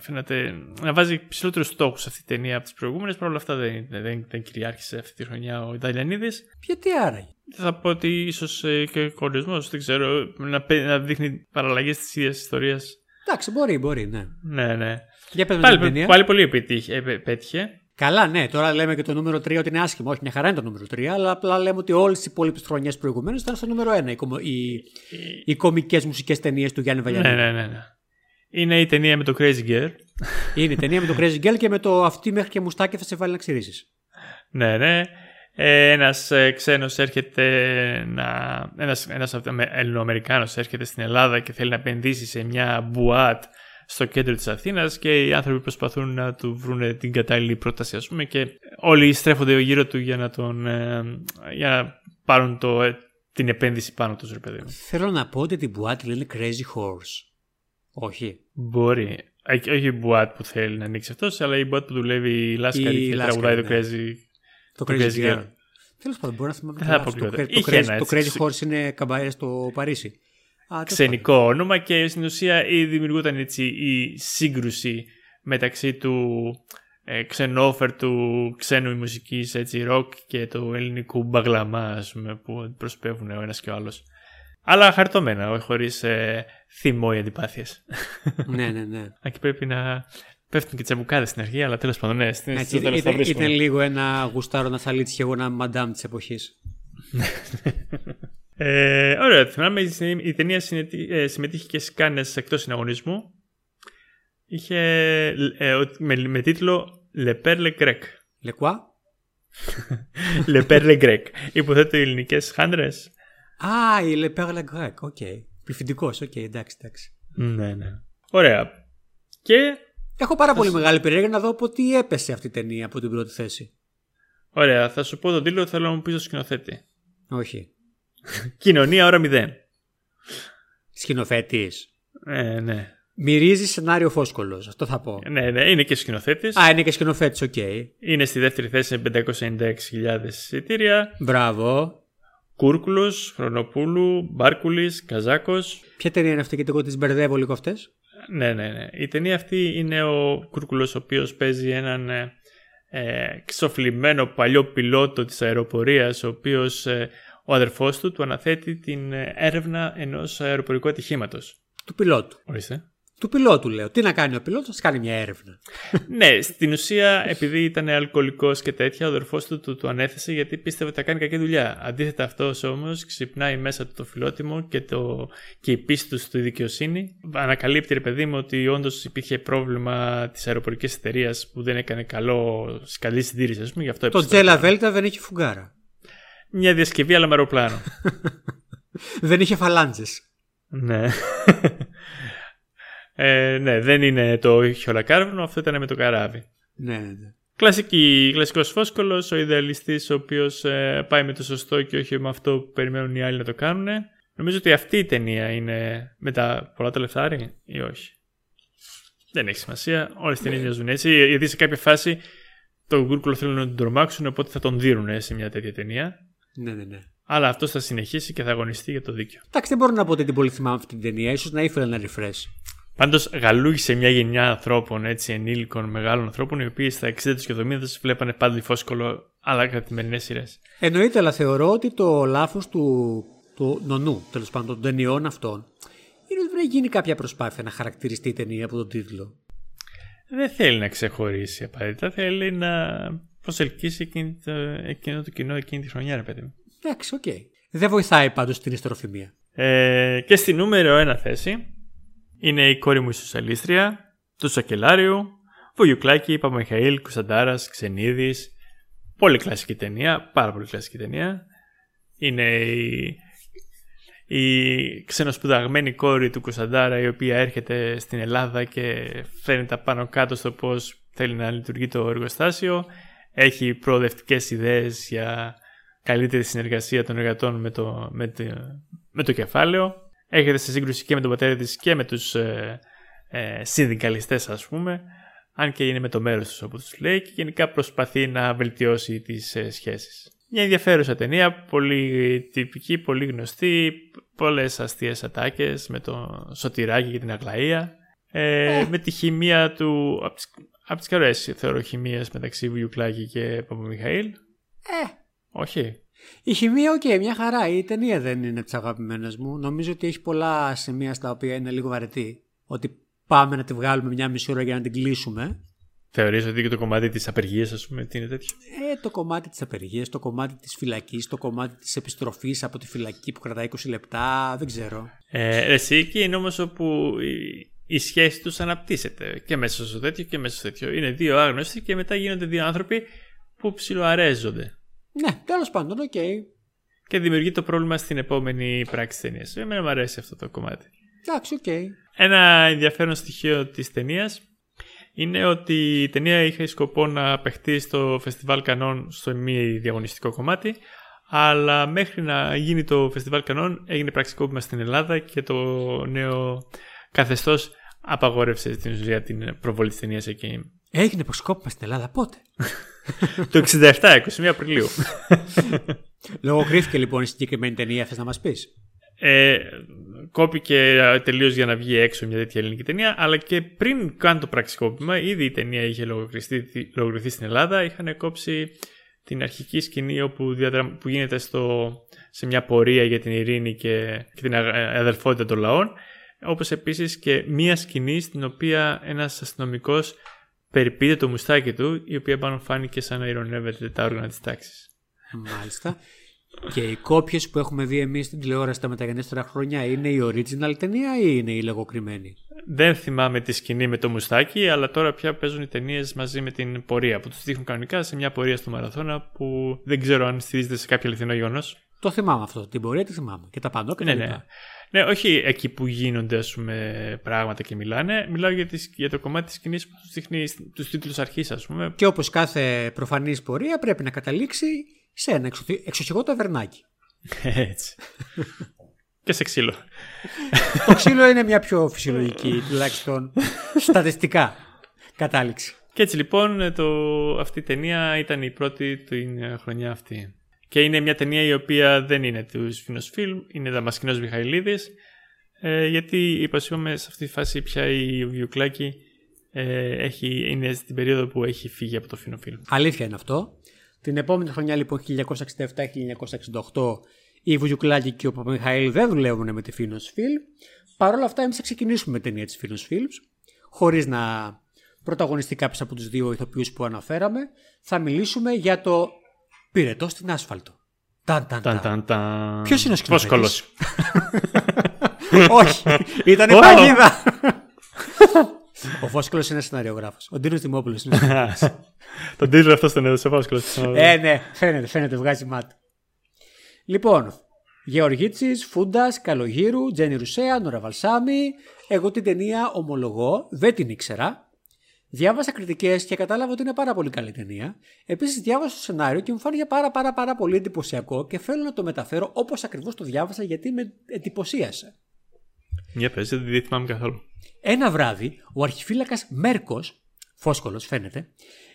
A: Φαίνεται να βάζει υψηλότερου στόχους αυτή η ταινία από τις προηγούμενες. Παρ' όλα αυτά δεν, δεν, δεν κυριάρχησε αυτή τη χρονιά ο Ιταλιανίδη.
B: Γιατί άραγε;
A: Θα πω ότι ίσως ε, και ο κορισμό, δεν ξέρω, να, να δείχνει παραλλαγές της ίδιας ιστορίας.
B: Εντάξει, μπορεί, μπορεί, ναι.
A: Ναι, ναι.
B: Για πες με
A: Πάλι,
B: την ταινία.
A: πάλι πολύ επιτύχε, ε, πέτυχε.
B: Καλά, ναι, τώρα λέμε και το νούμερο 3 ότι είναι άσχημο. Όχι, μια χαρά είναι το νούμερο 3, αλλά απλά λέμε ότι όλες οι υπόλοιπες χρονιές προηγουμένως ήταν στο νούμερο 1. Οι, κομο- οι, οι κομικές μουσικές ταινίες του Γιάννη Βαλιανίδη.
A: Ναι, ναι, ναι, ναι. Είναι η ταινία με το Crazy Girl.
B: Είναι η ταινία με το Crazy Girl και με το αυτή μέχρι και μουστάκι θα σε βάλει να ξηρίσει.
A: Ναι, ναι. Ε, ένας ε, ξένος έρχεται να... Ένας, ένας από- με- Ελληνοαμερικάνος έρχεται στην Ελλάδα και θέλει να επενδύσει σε μια μπουάτ στο κέντρο της Αθήνας και οι άνθρωποι προσπαθούν να του βρουν την κατάλληλη πρόταση ας πούμε και όλοι στρέφονται γύρω του για να τον ε, για να πάρουν το, ε, την επένδυση πάνω τους ρε παιδί μου.
B: Θέλω να πω ότι την μπουάτη λένε Crazy Horse. Όχι.
A: Μπορεί. Ε, Όχι η μπουάτ που θέλει να ανοίξει αυτός αλλά η μπουάτ που δουλεύει η Λάσκαρη
B: Η
A: και
B: Λάσκαρη,
A: τραγουδάει το
B: ναι.
A: Crazy
B: Το
A: Το
B: Crazy
A: Crazy
B: Girl.
A: Girl.
B: Τέλος πάντων, μπορώ να θυμάμαι
A: Δεν
B: το
A: θα
B: λάθος.
A: πω
B: Το,
A: ποιο
B: Cra-
A: ήταν.
B: το,
A: Είχε
B: Crazy,
A: ένα
B: το
A: έτσι.
B: Crazy Horse είναι καμπαέρε στο Παρίσι. Α, τέλος
A: ξενικό όνομα και στην ουσία ή δημιουργούταν έτσι η σύγκρουση μεταξύ του ε, ξενόφερτου ξένου μουσικής έτσι ροκ και του ελληνικού μπαγλαμά ας πούμε, που προσπεύουν ο ένας και ο άλλος. Αλλά χαριτωμένα, όχι χωρίς ε, θυμό ή αντιπάθειες.
B: πάντων. ναι, ναι, ναι.
A: Εκεί πρέπει να πέφτουν και τσαμπουκάδες στην αρχή, αλλά τέλος πάντων, ναι, στην-
B: Έτσι,
A: στο τέλος θα
B: ήταν,
A: βρίσκουμε.
B: ήταν λίγο ένα γουστάρο να σαλίτσι και εγώ ένα μαντάμ της εποχής.
A: Ε, ωραία, θυμάμαι η, η ταινία συνετή- ε, συμμετείχε και σε κάνες εκτός συναγωνισμού. Είχε ε, ο- με, με τίτλο Le Perle Grec.
B: Λεκουά.
A: Le Perle Grec. Υποθέτω οι ελληνικές χάντρες.
B: Α, η Les Perles Grecques. OK. Πληθυντικό. Οκ, εντάξει, εντάξει.
A: Ναι, ναι. Ωραία. Και,
B: Έχω πάρα πολύ μεγάλη περιέργεια να δω από τι έπεσε αυτή η ταινία από την πρώτη θέση.
A: ωραία, θα σου πω τον τίτλο, θέλω να μου πεις το σκηνοθέτη.
B: Όχι.
A: Κοινωνία ώρα 0.
B: Σκηνοθέτης.
A: Ε, ναι.
B: Μυρίζει σενάριο Φώσκολος. Αυτό θα πω.
A: Ναι, ναι, είναι και σκηνοθέτης.
B: Α, είναι και σκηνοθέτης, οκ.
A: Είναι στη δεύτερη θέση με 596.000 εισιτήρια.
B: Μπράβο.
A: Κούρκουλος, Χρονοπούλου, Μπάρκουλης, Καζάκος.
B: Ποια ταινία είναι αυτή και εγώ τις μπερδεύω λίγο αυτές;
A: Ναι, ναι, ναι. Η ταινία αυτή είναι ο Κούρκουλος ο οποίος παίζει έναν ε, ε, ξοφλημένο παλιό πιλότο της αεροπορίας ο οποίος ε, ο αδερφός του του αναθέτει την ε, έρευνα ενός αεροπορικού ατυχήματος.
B: Του πιλότου.
A: Ορίστε.
B: Του πιλότου λέω. Τι να κάνει ο πιλότος, κάνει μια έρευνα.
A: ναι, στην ουσία επειδή ήταν αλκοολικός και τέτοια ο αδερφός του του, του ανέθεσε γιατί πίστευε ότι θα κάνει κακή δουλειά. Αντίθετα αυτός όμως ξυπνάει μέσα του το φιλότιμο και, το, και η πίστη του στη δικαιοσύνη. Ανακαλύπτει ρε παιδί μου ότι όντως υπήρχε πρόβλημα της αεροπορικής εταιρείας που δεν έκανε καλό, καλή συντήρηση ας πούμε. Γι αυτό
B: Το
A: έπεσε
B: Τζέλα Βέλτα δεν είχε φουγκάρα.
A: Μια διασκευή αλλά με αεροπλάνο.
B: δεν είχε φαλάντζες.
A: ναι. Ε, ναι, δεν είναι το χιολακάρβουνο, αυτό ήταν με το καράβι.
B: Ναι, ναι, ναι.
A: Κλασική, κλασικός φόσκολος, ο ιδεαλιστής ο οποίος ε, πάει με το σωστό και όχι με αυτό που περιμένουν οι άλλοι να το κάνουν. Νομίζω ότι αυτή η ταινία είναι με τα πολλά τα λεφτάρι ή όχι; Δεν έχει σημασία, όλες οι ταινίες μοιάζουν έτσι, γιατί σε κάποια φάση τον Γκούρκουλο θέλουν να τον τρομάξουν, οπότε θα τον δίνουν σε μια τέτοια ταινία.
B: ναι, ναι, ναι.
A: Αλλά αυτό θα συνεχίσει και θα αγωνιστεί για το δίκιο.
B: Εντάξει, δεν μπορώ να πω ότι την πολύ θυμάμαι αυτή την ταινία. σω να ήθελα ένα refresh.
A: Πάντως, γαλούγησε μια γενιά ανθρώπων, έτσι, ενήλικων, μεγάλων ανθρώπων, οι οποίοι στα 60 και 70 βλέπανε πάλι φόσκολο, αλλά καθημερινές σειρές.
B: Εννοείται, αλλά θεωρώ ότι το λάθος του, του νονού, τέλος πάντων των ταινιών αυτών, είναι δεν γίνεται κάποια προσπάθεια να χαρακτηριστεί η ταινία από τον τίτλο.
A: Δεν θέλει να ξεχωρίσει απαραίτητα. Θέλει να προσελκύσει εκείνη το, εκείνο το κοινό εκείνη τη χρονιά, ρε παιδί μου.
B: Εντάξει, OK. Okay. Δεν βοηθάει πάντως την υστεροφημία.
A: Ε, και στη νούμερο ένα θέση είναι η κόρη μου η Σοσιαλίστρια, του Σακελλάριου, Βουγιουκλάκη, Παπαμιχαήλ, Κουσαντάρας, Ξενίδης. Πολύ κλασική ταινία, πάρα πολύ κλασική ταινία. Είναι η, η ξενοσπουδαγμένη κόρη του Κουσαντάρα η οποία έρχεται στην Ελλάδα και φαίνεται πάνω κάτω στο πώς θέλει να λειτουργεί το εργοστάσιο. Έχει προοδευτικές ιδέες για καλύτερη συνεργασία των εργατών με το, με το, με το κεφάλαιο. Έρχεται σε σύγκρουση και με τον πατέρα της και με τους ε, ε, συνδικαλιστές ας πούμε αν και είναι με το μέρος τους όπου τους λέει και γενικά προσπαθεί να βελτιώσει τις ε, σχέσεις. Μια ενδιαφέρουσα ταινία, πολύ τυπική, πολύ γνωστή, πολλές αστείες ατάκες με το Σωτηράκη και την Αγλαΐα. Ε, ε. Με τη χημεία του, από τις, από τις καλές θεωρώ χημείας μεταξύ Βουγιουκλάκη και Παπαμιχαήλ.
B: Ε.
A: Όχι.
B: Η χημεία, OK, okay, μια χαρά. Η ταινία δεν είναι τις αγαπημένες μου. Νομίζω ότι έχει πολλά σημεία στα οποία είναι λίγο βαρετή. Ότι πάμε να τη βγάλουμε μια μισή ώρα για να την κλείσουμε.
A: Θεωρείς ότι και το κομμάτι της απεργίας, ας πούμε, τι είναι τέτοιο;
B: Ε, το κομμάτι της απεργίας, το κομμάτι της φυλακής, το κομμάτι της επιστροφής από τη φυλακή που κρατάει 20 λεπτά, δεν ξέρω.
A: Ε, εσύ εκεί είναι όμως όπου η, η σχέση τους αναπτύσσεται και μέσα στο τέτοιο και μέσα στο τέτοιο. Είναι δύο άγνωστοι και μετά γίνονται δύο άνθρωποι που ψιλοαρέσονται.
B: Ναι, τέλος πάντων, OK. Okay.
A: Και δημιουργεί το πρόβλημα στην επόμενη πράξη ταινίας. Εμένα μου αρέσει αυτό το κομμάτι.
B: Εντάξει, OK. Okay.
A: Ένα ενδιαφέρον στοιχείο της ταινίας είναι ότι η ταινία είχε σκοπό να παιχτεί στο φεστιβάλ Κανών στο μη διαγωνιστικό κομμάτι αλλά μέχρι να γίνει το φεστιβάλ Κανών έγινε πραξικόπημα στην Ελλάδα και το νέο καθεστώς απαγόρευσε στην ουσία την προβολή της ταινίας εκεί.
B: Έγινε πραξικόπημα στην Ελλάδα πότε;
A: το 67, 21 Απριλίου.
B: Λογοκρίθηκε λοιπόν η συγκεκριμένη ταινία, θες να μας πεις;
A: Ε, κόπηκε τελείως για να βγει έξω μια τέτοια ελληνική ταινία, αλλά και πριν καν το πραξικόπημα, ήδη η ταινία είχε λογοκριθεί στην Ελλάδα. Είχαν κόψει την αρχική σκηνή όπου που γίνεται στο, σε μια πορεία για την ειρήνη και, και την αδελφότητα των λαών. Όπως επίσης και μία σκηνή στην οποία ένας αστυνομικός περιποιείται το μουστάκι του, η οποία πάνω φάνηκε σαν να ηρωνεύεται τα όργανα της τάξης.
B: Μάλιστα. Και οι κόπιες που έχουμε δει εμείς στην τηλεόραση τα μεταγενέστερα χρόνια είναι η original ταινία ή είναι η λογοκριμένη.
A: Δεν θυμάμαι τη σκηνή με το μουστάκι, αλλά τώρα πια παίζουν οι ταινίες μαζί με την πορεία που τους δείχνουν κανονικά σε μια πορεία στο μαραθώνα που δεν ξέρω αν στηρίζεται σε κάποιο αληθινό γεγονός.
B: Το θυμάμαι αυτό. Την πορεία τη θυμάμαι. Και τα πάντα και
A: ναι, ναι. Ναι, όχι εκεί που γίνονται ας πούμε, πράγματα και μιλάνε. Μιλάω για, τις, για το κομμάτι της σκηνής που τους δείχνει τους τίτλους αρχής, ας πούμε.
B: Και όπως κάθε προφανής πορεία πρέπει να καταλήξει σε ένα εξοχικό ταβερνάκι.
A: Έτσι. και σε ξύλο.
B: το ξύλο είναι μια πιο φυσιολογική, τουλάχιστον στατιστικά, κατάληξη.
A: Και έτσι λοιπόν το, αυτή η ταινία ήταν η πρώτη την χρονιά αυτή. Και είναι μια ταινία η οποία δεν είναι του Φίνος Φιλμ, είναι Δαμασκηνός Μιχαηλίδης, ε, γιατί είπαμε σε αυτή τη φάση πια η Βιουκλάκη ε, έχει, είναι στην περίοδο που έχει φύγει από το Φίνο Φιλμ.
B: Αλήθεια είναι αυτό. Την επόμενη χρονιά λοιπόν 1967-1968 η Βουγιουκλάκη και ο Παπαμιχαήλ δεν δουλεύουν με τη Φίνος Φιλμ. Παρ' όλα αυτά εμείς θα ξεκινήσουμε με ταινία της Φίνος Φιλμ χωρίς να πρωταγωνιστεί κάποιος από τους δύο ηθοποιούς που αναφέραμε. Θα μιλήσουμε για το πυρετό στην άσφαλτο. Ταν, ταν, ταν. ταν. Ποιος είναι ο σκηνοθέτης; Όχι, ήταν η παγίδα. Ο Φόσκολο είναι σεναριογράφο. Ο Ντίνος Δημόπουλο είναι
A: Τον τίτλο αυτό τον έδωσε ο Φόσκολο.
B: Ε, ναι, φαίνεται, φαίνεται, βγάζει μάτι. Λοιπόν, Γεωργίτσης, Φούντας, Καλογύρου, Τζένι Ρουσέα, Νόρα Βαλσάμι. Εγώ την ταινία ομολογώ, δεν την ήξερα. Διάβασα κριτικές και κατάλαβα ότι είναι πάρα πολύ καλή ταινία. Επίσης, διάβασα το σενάριο και μου φάνηκε πάρα, πάρα, πάρα πολύ εντυπωσιακό και θέλω να το μεταφέρω όπως ακριβώς το διάβασα γιατί με εντυπωσίασε.
A: Για πες, δεν θυμάμαι καθόλου.
B: Ένα βράδυ, ο αρχιφύλακας Μέρκος, φόσκολος φαίνεται,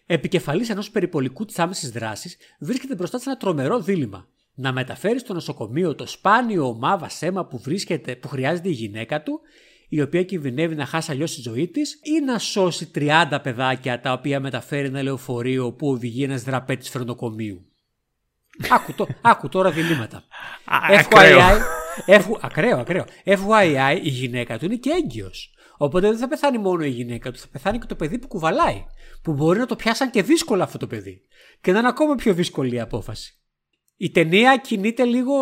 B: επικεφαλής ενός περιπολικού της άμεσης δράσης, βρίσκεται μπροστά σε ένα τρομερό δίλημα. Να μεταφέρεις στο νοσοκομείο το σπάνιο ομάβα σέμα που, βρίσκεται, που χρειάζεται η γυναίκα του, η οποία κινδυνεύει να χάσει αλλιώς τη ζωή της, ή να σώσει 30 παιδάκια τα οποία μεταφέρει ένα λεωφορείο που οδηγεί ένας δραπέτης φρονοκομείου. άκου, το, άκου τώρα διλήμματα.
A: FYI,
B: F... ακραίο, ακραίο. FYI, η γυναίκα του είναι και έγκυος. Οπότε δεν θα πεθάνει μόνο η γυναίκα του, θα πεθάνει και το παιδί που κουβαλάει. Που μπορεί να το πιάσαν και δύσκολα αυτό το παιδί. Και να είναι ακόμα πιο δύσκολη η απόφαση. Η ταινία κινείται λίγο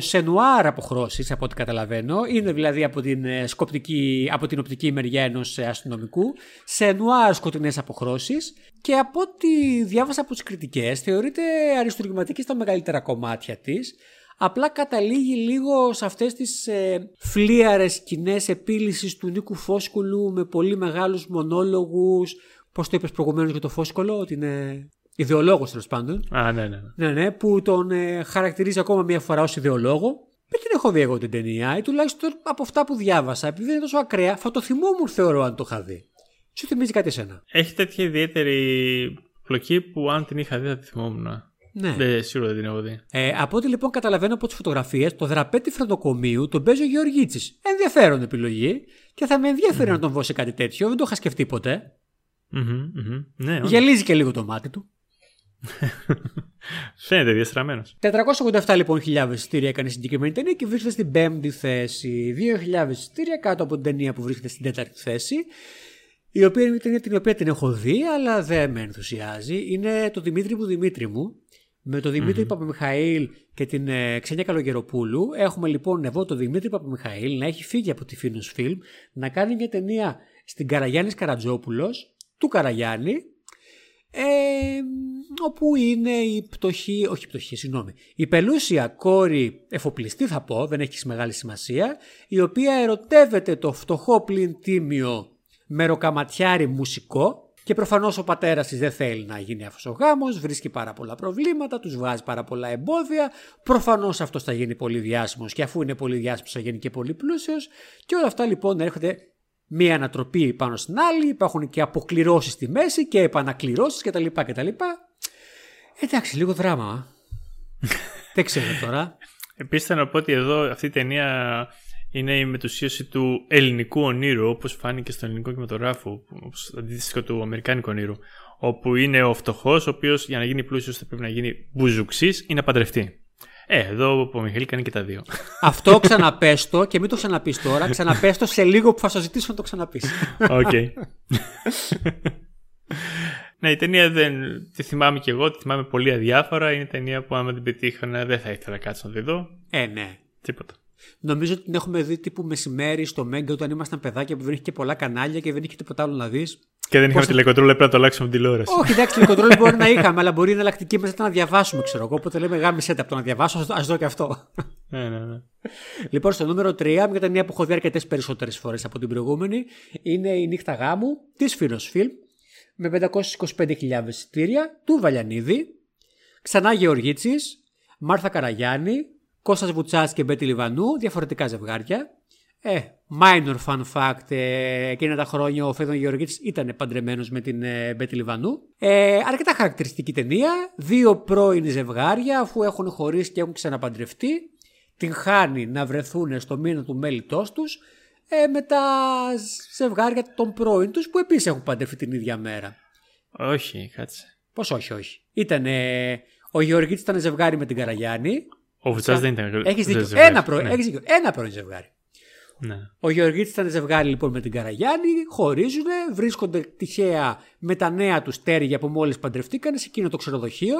B: σε νουάρ αποχρώσεις από ό,τι καταλαβαίνω. Είναι δηλαδή από την, ε, σκοπτική, από την οπτική μεριά ενός αστυνομικού. Σε νουάρ σκοτεινές αποχρώσεις. Και από ό,τι διάβασα από τις κριτικές θεωρείται αριστουργηματική στα μεγαλύτερα κομμάτια της. Απλά καταλήγει λίγο σε αυτές τις ε, φλίαρες σκηνές επίλυσης του Νίκου Φόσκολου με πολύ μεγάλους μονόλογους. Πώς το είπες προηγουμένως για το Φόσκολο, ότι είναι ιδεολόγος τέλος πάντων.
A: Α, ναι, ναι.
B: Ναι, ναι, που τον ε, χαρακτηρίζει ακόμα μία φορά ως ιδεολόγο. Δεν την έχω δει εγώ την ταινία, ή τουλάχιστον από αυτά που διάβασα, επειδή δεν είναι τόσο ακραία, θα το θυμόμουν θεωρώ αν το είχα δει. Σου θυμίζει κάτι εσένα;
A: Έχει τέτοια ιδιαίτερη πλοκή που αν την είχα δει θα τη θυμόμουν.
B: Ναι.
A: Δεν, σίγουρα δεν την έχω δει.
B: Ε, από ό,τι λοιπόν καταλαβαίνω από τις φωτογραφίες, το δραπέτη φροντοκομείου τον παίζει ο Γεωργίτσης. Ενδιαφέρον επιλογή και θα με ενδιαφέρει να τον δώσει κάτι τέτοιο. Δεν το είχα σκεφτεί ποτέ.
A: Μμμ, μμμ. Ναι, όντως.
B: Γελίζει και λίγο το μάτι του.
A: Φαίνεται διαστραμμένος.
B: 487 λοιπόν χιλιάδες εισιτήρια έκανε η συγκεκριμένη ταινία και βρίσκεται στην πέμπτη θέση. 2.000 εισιτήρια κάτω από την ταινία που βρίσκεται στην τέταρτη θέση. Η οποία είναι μια ταινία την οποία την έχω δει, αλλά δεν με ενθουσιάζει. Είναι το Δημήτρη μου Δημήτρη μου. Με τον Δημήτρη Παπαμιχαήλ και την ε, Ξένια Καλογεροπούλου. Έχουμε λοιπόν εδώ τον Δημήτρη Παπαμιχαήλ να έχει φύγει από τη Φίνους Φιλμ, να κάνει μια ταινία στην Καραγιάννης Καρατζόπουλος, του Καραγιάννη, ε, όπου είναι η πτωχή, όχι η πτωχή, συγγνώμη, η πελούσια κόρη εφοπλιστή θα πω, δεν έχει μεγάλη σημασία, η οποία ερωτεύεται το φτωχό πλην τίμιο μεροκαματιάρι μουσικό και προφανώς ο πατέρας της δεν θέλει να γίνει αυτός ο γάμος, βρίσκει πάρα πολλά προβλήματα, τους βγάζει πάρα πολλά εμπόδια, προφανώς αυτός θα γίνει πολύ διάσημος και αφού είναι πολύ διάσημος θα γίνει και πολύ πλούσιος και όλα αυτά λοιπόν έρχονται μία ανατροπή πάνω στην άλλη, υπάρχουν και αποκληρώσεις στη μέση και επανακληρώσεις κτλ. κτλ. Εντάξει, λίγο δράμα. α. Δεν ξέρω τώρα.
A: Επίσης θα να πω ότι εδώ αυτή η ταινία είναι η μετουσίωση του ελληνικού ονείρου, όπως φάνηκε στον ελληνικό κινηματογράφο, όπως αντίστοιχο του αμερικάνικου ονείρου. Όπου είναι ο φτωχός, ο οποίος για να γίνει πλούσιος θα πρέπει να γίνει μπουζουξής ή να παντρευτεί. Ε, εδώ ο Μιχαήλ κάνει και τα δύο.
B: Αυτό ξαναπέστο και μην το ξαναπείς τώρα, ξαναπέστο σε λίγο που θα σου ζητήσω να το ξαναπείς.
A: Οκ. ναι, η ταινία δεν τη θυμάμαι κι εγώ, τη θυμάμαι πολύ αδιάφορα. Είναι ταινία που άμα την πετύχανα δεν θα ήθελα να κάτσω να τη δω.
B: ε, ναι.
A: Τίποτα.
B: Νομίζω ότι την έχουμε δει τύπου μεσημέρι στο Μέγκα όταν ήμασταν παιδάκια που δεν είχε και πολλά κανάλια και δεν είχε τίποτα άλλο να δεις.
A: Και δεν είχαμε
B: Πώς-
A: τηλεκοντρόλ, πρέπει να το αλλάξουμε την τηλεόραση.
B: Όχι, εντάξει, τηλεκοντρόλ μπορεί να είχαμε, αλλά μπορεί η εναλλακτική μα ήταν να διαβάσουμε, ξέρω εγώ. Οπότε λέμε γάμισε από το να διαβάσω, ας δω και αυτό.
A: ναι, ναι, ναι.
B: Λοιπόν, στο νούμερο 3, μια ταινία που έχω δει αρκετές περισσότερες φορές από την προηγούμενη, είναι η νύχτα γάμου της Φίνος Φιλμ με 525.000 εισιτήρια του Βαλιανίδη, ξανά Γεωργίτσης, Μάρθα Καραγιάννη, Κώστας Βουτσάς και Μπέτη Λιβανού, διαφορετικά ζευγάρια. Ε, minor fun fact, ε, εκείνα τα χρόνια ο Φέδων Γεωργίτης ήταν παντρεμένος με την ε, Μπέτη Λιβανού. Ε, αρκετά χαρακτηριστική ταινία, δύο πρώην ζευγάρια αφού έχουν χωρίσει και έχουν ξαναπαντρευτεί, την χάνει να βρεθούν στο μήνα του μέλητός τους ε, με τα ζευγάρια των πρώην τους που επίσης έχουν παντρευτεί την ίδια μέρα.
A: Όχι, κάτσε.
B: Πώς όχι, όχι. Ήτανε, ο Γεωργίτης ήταν ζευγάρι με την Καραγιάννη.
A: Ο Βουτσάς δεν ήταν.
B: Έχεις δίκιο.
A: ζευγάρι.
B: Ένα, πρώην,
A: Ναι.
B: έχεις δίκιο. Ένα πρώην ζευγάρι.
A: Ναι.
B: Ο Γεωργίτης ήταν ζευγάρι λοιπόν με την Καραγιάννη, χωρίζουν, βρίσκονται τυχαία με τα νέα τους τέρια που μόλις παντρευτήκαν σε εκείνο το ξενοδοχείο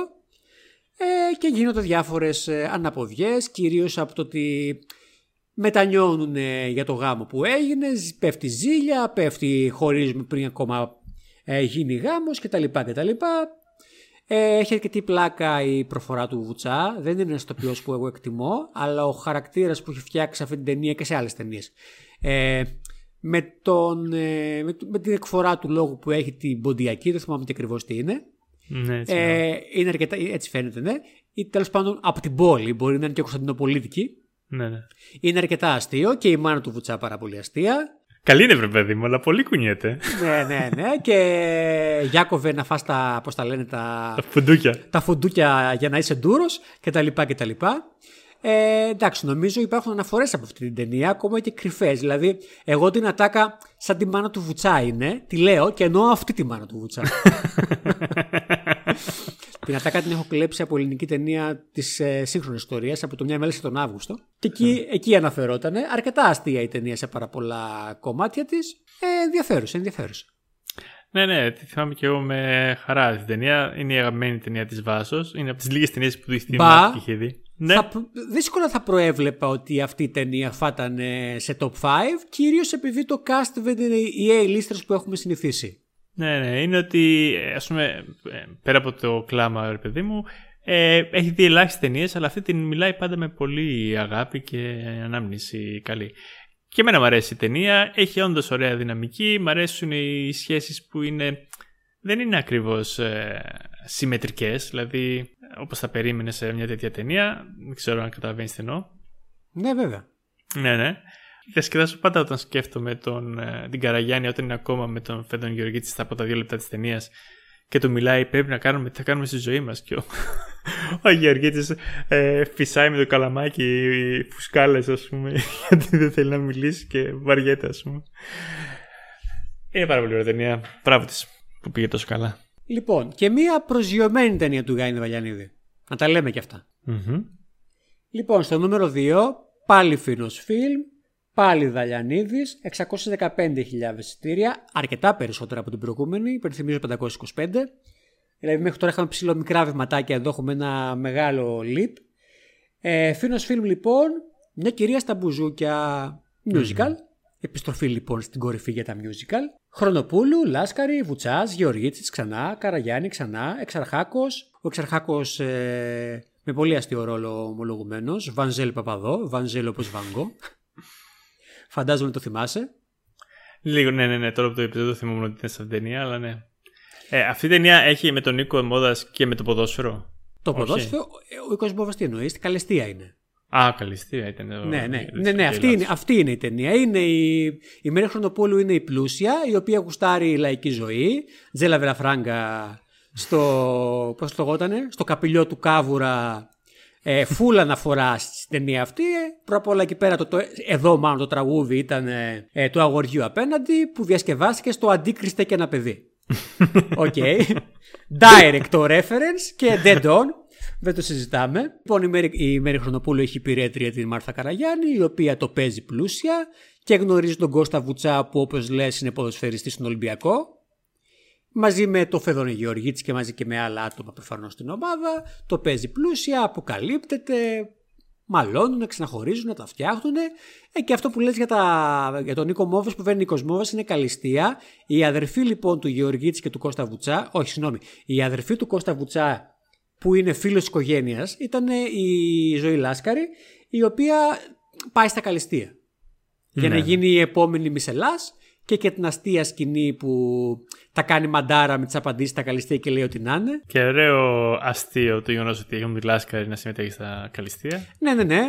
B: ε, και γίνονται διάφορες ε, αναποδιές, κυρίως από το ότι μετανιώνουν ε, για το γάμο που έγινε, ζ- πέφτει ζήλια, πέφτει χωρίζουμε πριν ακόμα ε, γίνει γάμος κτλ. κτλ. Ε, έχει αρκετή πλάκα η προφορά του Βουτσά. Δεν είναι ένας τοπιός που εγώ εκτιμώ, αλλά ο χαρακτήρας που έχει φτιάξει σε αυτή την ταινία και σε άλλες ταινίες. Ε, με, τον, ε, με, με την εκφορά του λόγου που έχει την ποντιακή, δεν θυμάμαι τι ακριβώς τι είναι.
A: Ναι, έτσι. ναι.
B: Ε, είναι αρκετά, έτσι φαίνεται, ναι. Ή τέλος πάντων από την πόλη, μπορεί να είναι και Κωνσταντινοπολίτικη.
A: ναι, ναι.
B: Είναι αρκετά αστείο και η μάνα του Βουτσά πάρα πολύ αστεία.
A: Καλή είναι, βρε παιδί μου, αλλά πολύ κουνιέται.
B: ναι, ναι, ναι. Και Γιάκοβε να φας τα, πώς τα λένε, τα,
A: Τα φουντούκια.
B: τα φουντούκια για να είσαι ντούρος κτλ. κτλ. Ε, εντάξει, νομίζω υπάρχουν αναφορές από αυτή την ταινία, ακόμα και κρυφές. Δηλαδή, εγώ την ατάκα σαν τη μάνα του Βουτσά είναι, τη λέω και εννοώ αυτή τη μάνα του Βουτσά. Την ατάκα την έχω κλέψει από ελληνική ταινία της ε, σύγχρονης ιστορίας, από το μια μέλη τον Αύγουστο. Και εκεί, εκεί αναφερόταν. Αρκετά αστεία η ταινία σε πάρα πολλά κομμάτια της. Ε, ενδιαφέρουσα, ενδιαφέρουσα.
A: Ναι, ναι, τη θυμάμαι και εγώ με χαρά την ταινία. Είναι η αγαπημένη ταινία της Βάσος. Είναι από τις λίγες ταινίες που τη θυμάμαι και είχε δει. Ναι.
B: Θα, δύσκολα θα προέβλεπα ότι αυτή η ταινία θα ήταν σε top 5, κυρίως επειδή το cast δεν είναι οι A-listers που έχουμε συνηθίσει.
A: Ναι, ναι, είναι ότι ας πούμε, πέρα από το κλάμα, ρε παιδί μου, ε, έχει δει ελάχιστες ταινίες, αλλά αυτή την μιλάει πάντα με πολύ αγάπη και ανάμνηση καλή. Και εμένα μου αρέσει η ταινία, έχει όντως ωραία δυναμική, μου αρέσουν οι σχέσεις που είναι, δεν είναι ακριβώς ε, συμμετρικές, δηλαδή όπως θα περίμενες σε μια τέτοια ταινία, δεν ξέρω αν καταλαβαίνεις τι εννοώ.
B: Ναι βέβαια.
A: Ναι, ναι. Διασκεδάσω πάντα όταν σκέφτομαι τον, ε, την Καραγιάννη όταν είναι ακόμα με τον Φέντον Γεωργίτης στα από τα δύο λεπτά της ταινίας και του μιλάει πρέπει να κάνουμε τι θα κάνουμε στη ζωή μας. Και ο, ο Γεωργίτης ε, φυσάει με το καλαμάκι φουσκάλες, ας πούμε γιατί δεν θέλει να μιλήσει και βαριέται ας πούμε. Είναι πάρα πολύ ωραία ταινία. Μπράβο της που πήγε τόσο καλά.
B: Λοιπόν, και μία προσγειωμένη ταινία του Γκάινι Βαλιανίδη. Να τα λέμε κι αυτα Λοιπόν, στο νούμερο 2, πάλι Φίνος Φιλμ, Πάλι Δαλιανίδης, 615.000 εισιτήρια, αρκετά περισσότερα από την προηγούμενη, υπενθυμίζω 525. Δηλαδή μέχρι τώρα είχαμε ψηλό μικρά βηματάκια, εδώ έχουμε ένα μεγάλο leap. Ε, Φίνος Φιλμ λοιπόν, μια κυρία στα μπουζούκια musical. Επιστροφή λοιπόν στην κορυφή για τα musical. Χρονοπούλου, Λάσκαρη, Βουτσάς, Γεωργίτση ξανά, Καραγιάννη ξανά, Εξαρχάκος. Ο Εξαρχάκος ε, με πολύ αστείο ρόλο ομολογουμένος. Βανζέλ Παπαδό, Βανζέλ όπως Βαγκό. Φαντάζομαι το θυμάσαι.
A: Λίγο, ναι, ναι, ναι. Τώρα που το είπες δεν το θυμόμουν ότι ήταν σε αυτήν την ταινία, αλλά ναι. Ε, αυτή η ταινία έχει με τον Νίκο Μόδα και με το ποδόσφαιρο;
B: Το ποδόσφαιρο, ο Νίκος Μόδα τι εννοείς, καλεστία είναι.
A: Α, καλεστία ήταν.
B: Ναι, ναι, ναι, ναι αυτή, είναι, αυτή είναι η ταινία. Είναι η, η Μέρη Χρονοπόλου είναι η πλούσια, η οποία γουστάρει η λαϊκή ζωή. Τζέλα Βεραφράγκα στο, πώς το γότανε, στο καπηλιό του Κάβουρα ε, φουλ αναφορά στην ταινία αυτή. Πρώτα απ' όλα εκεί πέρα, το, το, εδώ μάλλον το τραγούδι ήταν ε, ε του αγοριού απέναντι που διασκευάστηκε στο Αντίκριστε και ένα παιδί. OK. Okay. Direct το reference και dead on. Δεν το συζητάμε. Λοιπόν, η Μέρη, η Μέρη Χρονοπούλου έχει υπηρέτρια την Μάρθα Καραγιάννη, η οποία το παίζει πλούσια και γνωρίζει τον Κώστα Βουτσά που όπως λες είναι ποδοσφαιριστής στον Ολυμπιακό μαζί με το Φαίδωνα Γεωργίτης και μαζί και με άλλα άτομα προφανώς στην ομάδα. Το παίζει πλούσια, αποκαλύπτεται, μαλώνουν, ξαναχωρίζουν, τα φτιάχνουν. Ε, και αυτό που λες για, τα, για τον Νίκο Μόβες που βαίνει Νίκος Μόβες είναι καλυστία. Η αδερφή λοιπόν του Γεωργίτης και του Κώστα Βουτσά, όχι συγγνώμη, η αδερφή του Κώστα Βουτσά που είναι φίλος της οικογένειας ήταν η Ζωή Λάσκαρη η οποία πάει στα καλυστία. Για να ναι. γίνει η επόμενη Μισελάς και και την αστεία σκηνή που τα κάνει μαντάρα με τις απαντήσεις στα καλυστία και λέει ότι να είναι. Και
A: ωραίο αστείο το γεγονός ότι έχουν τη Λάσκαρη να συμμετέχει στα καλυστία.
B: Ναι, ναι, ναι.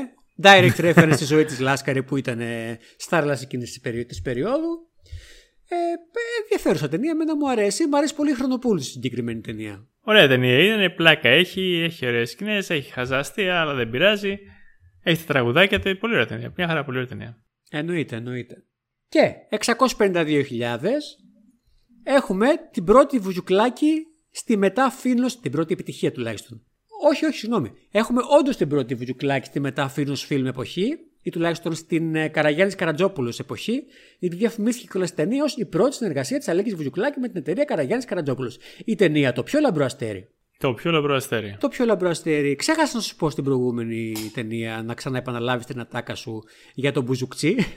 B: Direct reference στη ζωή της Λάσκαρη που ήταν στάρλα εκείνης της περίοδου. Ε, ενδιαφέρουσα ταινία, εμένα μου αρέσει. Μου αρέσει πολύ η Χρονοπούλου στη συγκεκριμένη ταινία.
A: Ωραία ταινία είναι, πλάκα έχει, έχει ωραίες σκηνές, έχει χαζάστια, αλλά δεν πειράζει. Έχει τα τραγουδάκια του, πολύ ωραία ταινία. Μια χαρά πολύ ωραία ταινία.
B: Εννοείται, εννοείται. Και 652.000 έχουμε την πρώτη βουζουκλάκη στη μετά την πρώτη επιτυχία τουλάχιστον. Όχι, όχι, συγγνώμη. Έχουμε όντως την πρώτη βουζουκλάκη στη μετά φιλμ εποχή ή τουλάχιστον στην ε, Καραγιάννης Καρατζόπουλος εποχή, γιατί διαφημίστηκε κιόλας ταινία ως η πρώτη συνεργασία της Αλέξη Βουζουκλάκη με την εταιρεία Καραγιάννης Καρατζόπουλος. Η ταινία Το πιο λαμπρό αστέρι.
A: Το πιο λαμπρό αστέρι.
B: Το πιο λαμπρό αστέρι. Ξέχασα να σου πω στην προηγούμενη ταινία να ξαναεπαναλάβεις την ατάκα σου για τον Μπουζουκτσί.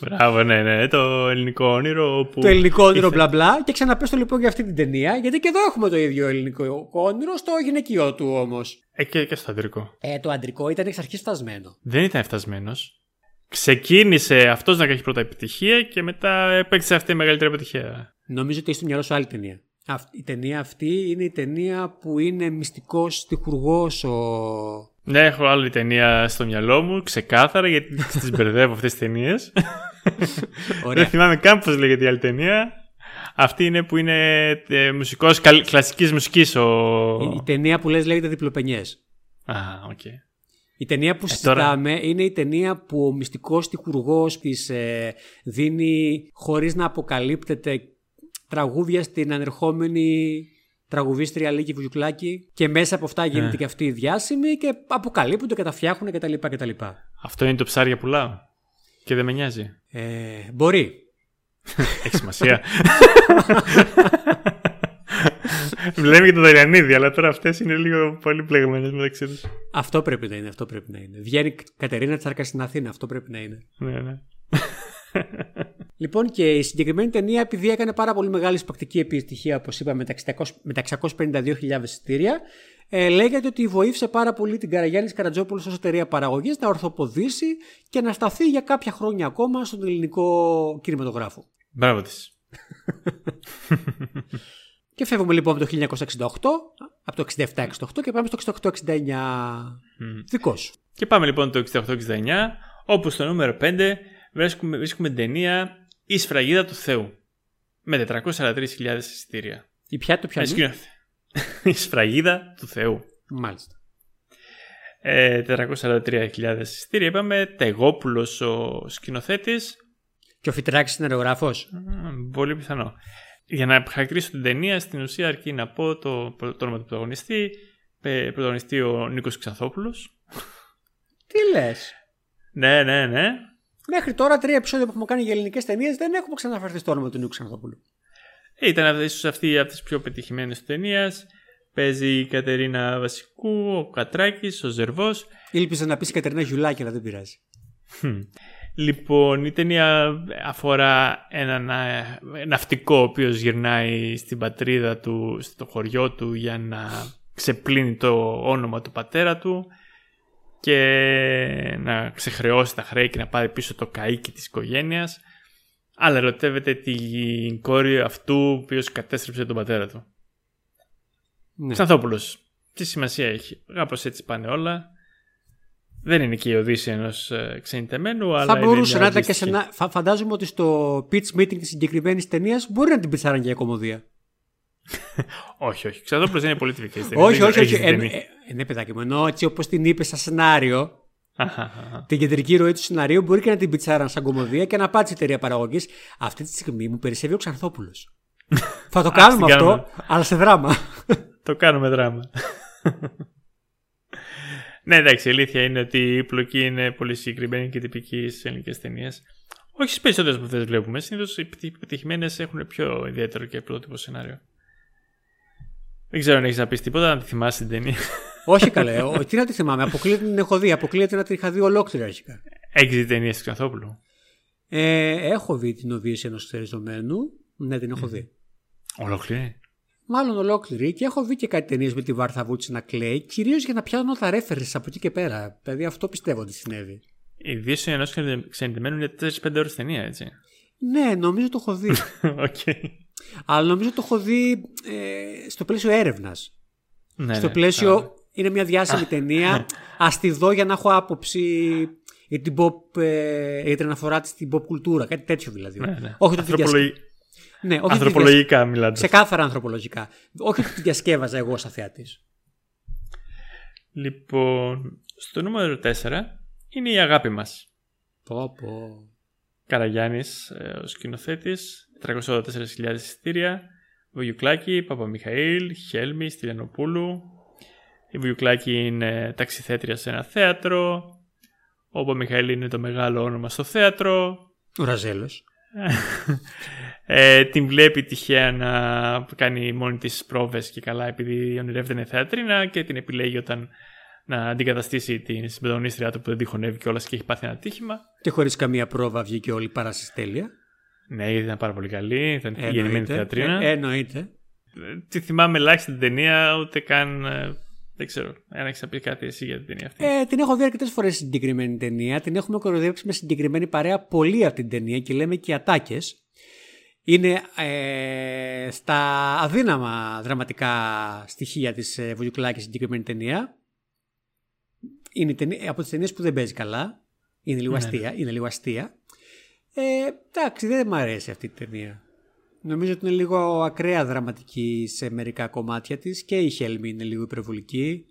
A: Μπράβο, ναι, ναι. Το ελληνικό όνειρο. Που...
B: Το ελληνικό όνειρο, μπλα μπλα. Και ξαναπέσω λοιπόν για αυτή την ταινία, γιατί και εδώ έχουμε το ίδιο ελληνικό όνειρο, στο γυναικείο του όμως.
A: Ε, και, και στο αντρικό.
B: Ε, το αντρικό ήταν εξ αρχής φτασμένο.
A: Δεν ήταν φτασμένος. Ξεκίνησε αυτός να έχει πρώτα επιτυχία και μετά έπαιξε αυτή η μεγαλύτερη επιτυχία.
B: Νομίζω ότι έχει στο μυαλό σου άλλη ταινία. Η ταινία αυτή είναι η ταινία που είναι μυστικός τυχουργός ο...
A: Ναι, έχω άλλη ταινία στο μυαλό μου, ξεκάθαρα, γιατί τις μπερδεύω αυτές τις ταινίες. Δεν θυμάμαι καν πώς λέγεται η άλλη ταινία. Αυτή είναι που είναι ε, μουσικός κλασικής μουσικής ο...
B: Η, ταινία που λες λέγεται Διπλοπενιές.
A: Α, OK. Okay.
B: Η ταινία που ε, συζητάμε είναι η ταινία που ο μυστικός στιχουργός της ε, δίνει χωρίς να αποκαλύπτεται τραγούδια στην ανερχόμενη τραγουδίστρια Αλίκη Βουγιουκλάκη και μέσα από αυτά γίνεται και αυτή η διάσημη και αποκαλύπτονται και τα φτιάχνουν κτλ. κτλ.
A: Αυτό είναι το ψάρι που πουλάω. Και δεν με νοιάζει.
B: Ε, μπορεί.
A: Έχει σημασία. Βλέπουμε και τον Δαριανίδη, αλλά τώρα αυτές είναι λίγο πολύ πλεγμένες μεταξύ τους.
B: Αυτό πρέπει να είναι, αυτό πρέπει να είναι. Βγαίνει Κατερίνα Τσάρκα στην Αθήνα, αυτό πρέπει να είναι.
A: Ναι, ναι.
B: Λοιπόν, και η συγκεκριμένη ταινία, επειδή έκανε πάρα πολύ μεγάλη σπακτική επιτυχία, όπως είπαμε, με τα 652.000 εισιτήρια, ε, λέγεται ότι βοήθησε πάρα πολύ την Καραγιάννης Καρατζόπουλος ως εταιρεία παραγωγής να ορθοποδήσει και να σταθεί για κάποια χρόνια ακόμα στον ελληνικό κινηματογράφο.
A: Μπράβο της.
B: και φεύγουμε λοιπόν από το 1968, από το 67-68 και πάμε στο 68-69. Mm. Δικός σου.
A: Και πάμε λοιπόν το 68-69, όπου στο νούμερο 5 βρίσκουμε, βρίσκουμε την ταινία Η Σφραγίδα του Θεού. Με 443.000 εισιτήρια.
B: Η ποια το πιάνει.
A: Η Σφραγίδα του Θεού.
B: Μάλιστα.
A: Ε, 443.000 εισιτήρια. Είπαμε Τεγόπουλος ο σκηνοθέτης.
B: Και ο Φιτράκης είναι αερογράφος.
A: Πολύ πιθανό. Για να χαρακτηρίσω την ταινία, στην ουσία αρκεί να πω το, το όνομα του πρωταγωνιστή. Πρωταγωνιστή ο Νίκος Ξανθόπουλος.
B: Τι λες;
A: Ναι, ναι, ναι.
B: Μέχρι τώρα, τρία επεισόδια που έχουμε κάνει για ελληνικές ταινίες δεν έχουμε ξαναφερθεί στο όνομα του Νίκου Ξανθόπουλου.
A: Ήταν ίσως αυτή από τις πιο πετυχημένες ταινίας. Παίζει η Κατερίνα Βασικού, ο Κατράκης, ο Ζερβός.
B: Ήλπιζα να πεις Κατερίνα Γιουλάκη, αλλά δεν πειράζει.
A: Λοιπόν, η ταινία αφορά έναν ναυτικό ο οποίος γυρνάει στην πατρίδα του, στο χωριό του για να ξεπλύνει το όνομα του πατέρα του και να ξεχρεώσει τα χρέη και να πάρει πίσω το καίκι της οικογένειας αλλά ερωτεύεται την κόρη αυτού ο οποίος κατέστρεψε τον πατέρα του. Ναι. Ξανθόπουλος. Τι σημασία έχει; Κάπως έτσι πάνε όλα. Δεν είναι και η Οδύση ενός ε, ξενιτεμένου, αλλά.
B: Θα μπορούσε να ήταν και σε ένα. Φαντάζομαι ότι στο pitch meeting της συγκεκριμένης ταινίας μπορεί να την πιτσάραν για κομμωδία.
A: Όχι, όχι. Ξέρω δεν είναι πολύ τυπική
B: όχι, όχι, όχι. Ε, ε, ναι, παιδάκι μου. Ενώ έτσι όπως την είπε στα σενάριο, την κεντρική ροή του σενάριου μπορεί και να την πιτσάραν σαν κομμωδία και να πάτσει η εταιρεία παραγωγής. Αυτή τη στιγμή μου περισσεύει ο Ξανθόπουλος. Θα το κάνουμε αυτό, αλλά σε δράμα.
A: το κάνουμε δράμα. Ναι, εντάξει, η αλήθεια είναι ότι η πλοκή είναι πολύ συγκεκριμένη και τυπική στις ελληνικές ταινίες. Όχι στις περισσότερες που αυτές βλέπουμε. Συνήθως οι επιτυχημένε έχουν πιο ιδιαίτερο και πρωτότυπο σενάριο. Δεν ξέρω αν έχεις να πεις τίποτα, να τη θυμάσαι την ταινία.
B: Όχι καλέ, τι να τη θυμάμαι. Αποκλείεται να την έχω δει. Αποκλείεται να την είχα δει ολόκληρη αρχικά.
A: Έχεις δει ταινία του Ξανθόπουλου.
B: Ε, έχω δει την Οδύση ενός θεριζομένου. Ναι, την έχω δει.
A: Ολόκληρη;
B: Μάλλον ολόκληρη και έχω δει και κάτι ταινίες με τη Βάρθα Βούτση να κλαίει, κυρίως για να πιάνουν τα ρέφερε από εκεί και πέρα. Δηλαδή αυτό πιστεύω ότι συνέβη.
A: Η δύση ενός ξενιτεμένου είναι 4-5 ώρες ταινία, έτσι.
B: Ναι, νομίζω το έχω δει.
A: okay.
B: Αλλά νομίζω το έχω δει ε, στο πλαίσιο έρευνας.
A: Ναι,
B: στο
A: ναι,
B: πλαίσιο είναι μια διάσημη ταινία. Α τη δω για να έχω άποψη για την pop, ε, για την αναφορά της στην pop κουλτούρα. Κάτι τέτοιο δηλαδή.
A: Ναι, ναι.
B: Όχι το ναι, όχι
A: ανθρωπολογικά διασ... μιλάτε.
B: Ξεκάθαρα ανθρωπολογικά. όχι ότι τη διασκεύαζα εγώ σαν θεατής.
A: Λοιπόν, στο νούμερο 4 είναι η αγάπη μας.
B: Πω πω.
A: Καραγιάννης, ε, ο σκηνοθέτης, 384.000 εισιτήρια. Βουγιουκλάκη, Παπαμιχαήλ, Χέλμη, Στυλιανοπούλου. Η Βουγιουκλάκη είναι ταξιθέτρια σε ένα θέατρο. Ο Παπαμιχαήλ είναι το μεγάλο όνομα στο θέατρο.
B: Ο Ραζέλος.
A: ε, την βλέπει τυχαία να κάνει μόνη της πρόβες και καλά επειδή ονειρεύεται είναι θεατρίνα και την επιλέγει όταν να αντικαταστήσει την συμπεδονίστρια του που δεν τη χωνεύει κιόλας και έχει πάθει ένα τύχημα.
B: Και χωρίς καμία πρόβα βγήκε όλη η παράσταση τέλεια.
A: Ναι, ήταν πάρα πολύ καλή. Ήταν γεννημένη θεατρίνα.
B: Ε, εννοείται. Ε,
A: τη θυμάμαι ελάχιστη την ταινία, ούτε καν ε, δεν ξέρω αν έχεις να πεις κάτι εσύ για την ταινία αυτή.
B: Ε, την έχω δει αρκετές φορές στην συγκεκριμένη ταινία. Την έχουμε κοροϊδέψει με συγκεκριμένη παρέα πολύ από την ταινία και λέμε και ατάκες. Είναι ε, στα αδύναμα δραματικά στοιχεία της ε, Βουγιουκλάκης συγκεκριμένη ταινία. Είναι ταινία, από τις ταινίες που δεν παίζει καλά. Είναι λίγο ναι, αστεία. Ναι. Είναι λίγο αστεία. Ε, εντάξει, δεν μου αρέσει αυτή η ταινία. Νομίζω ότι είναι λίγο ακραία δραματική σε μερικά κομμάτια της και η Χέλμη είναι λίγο υπερβολική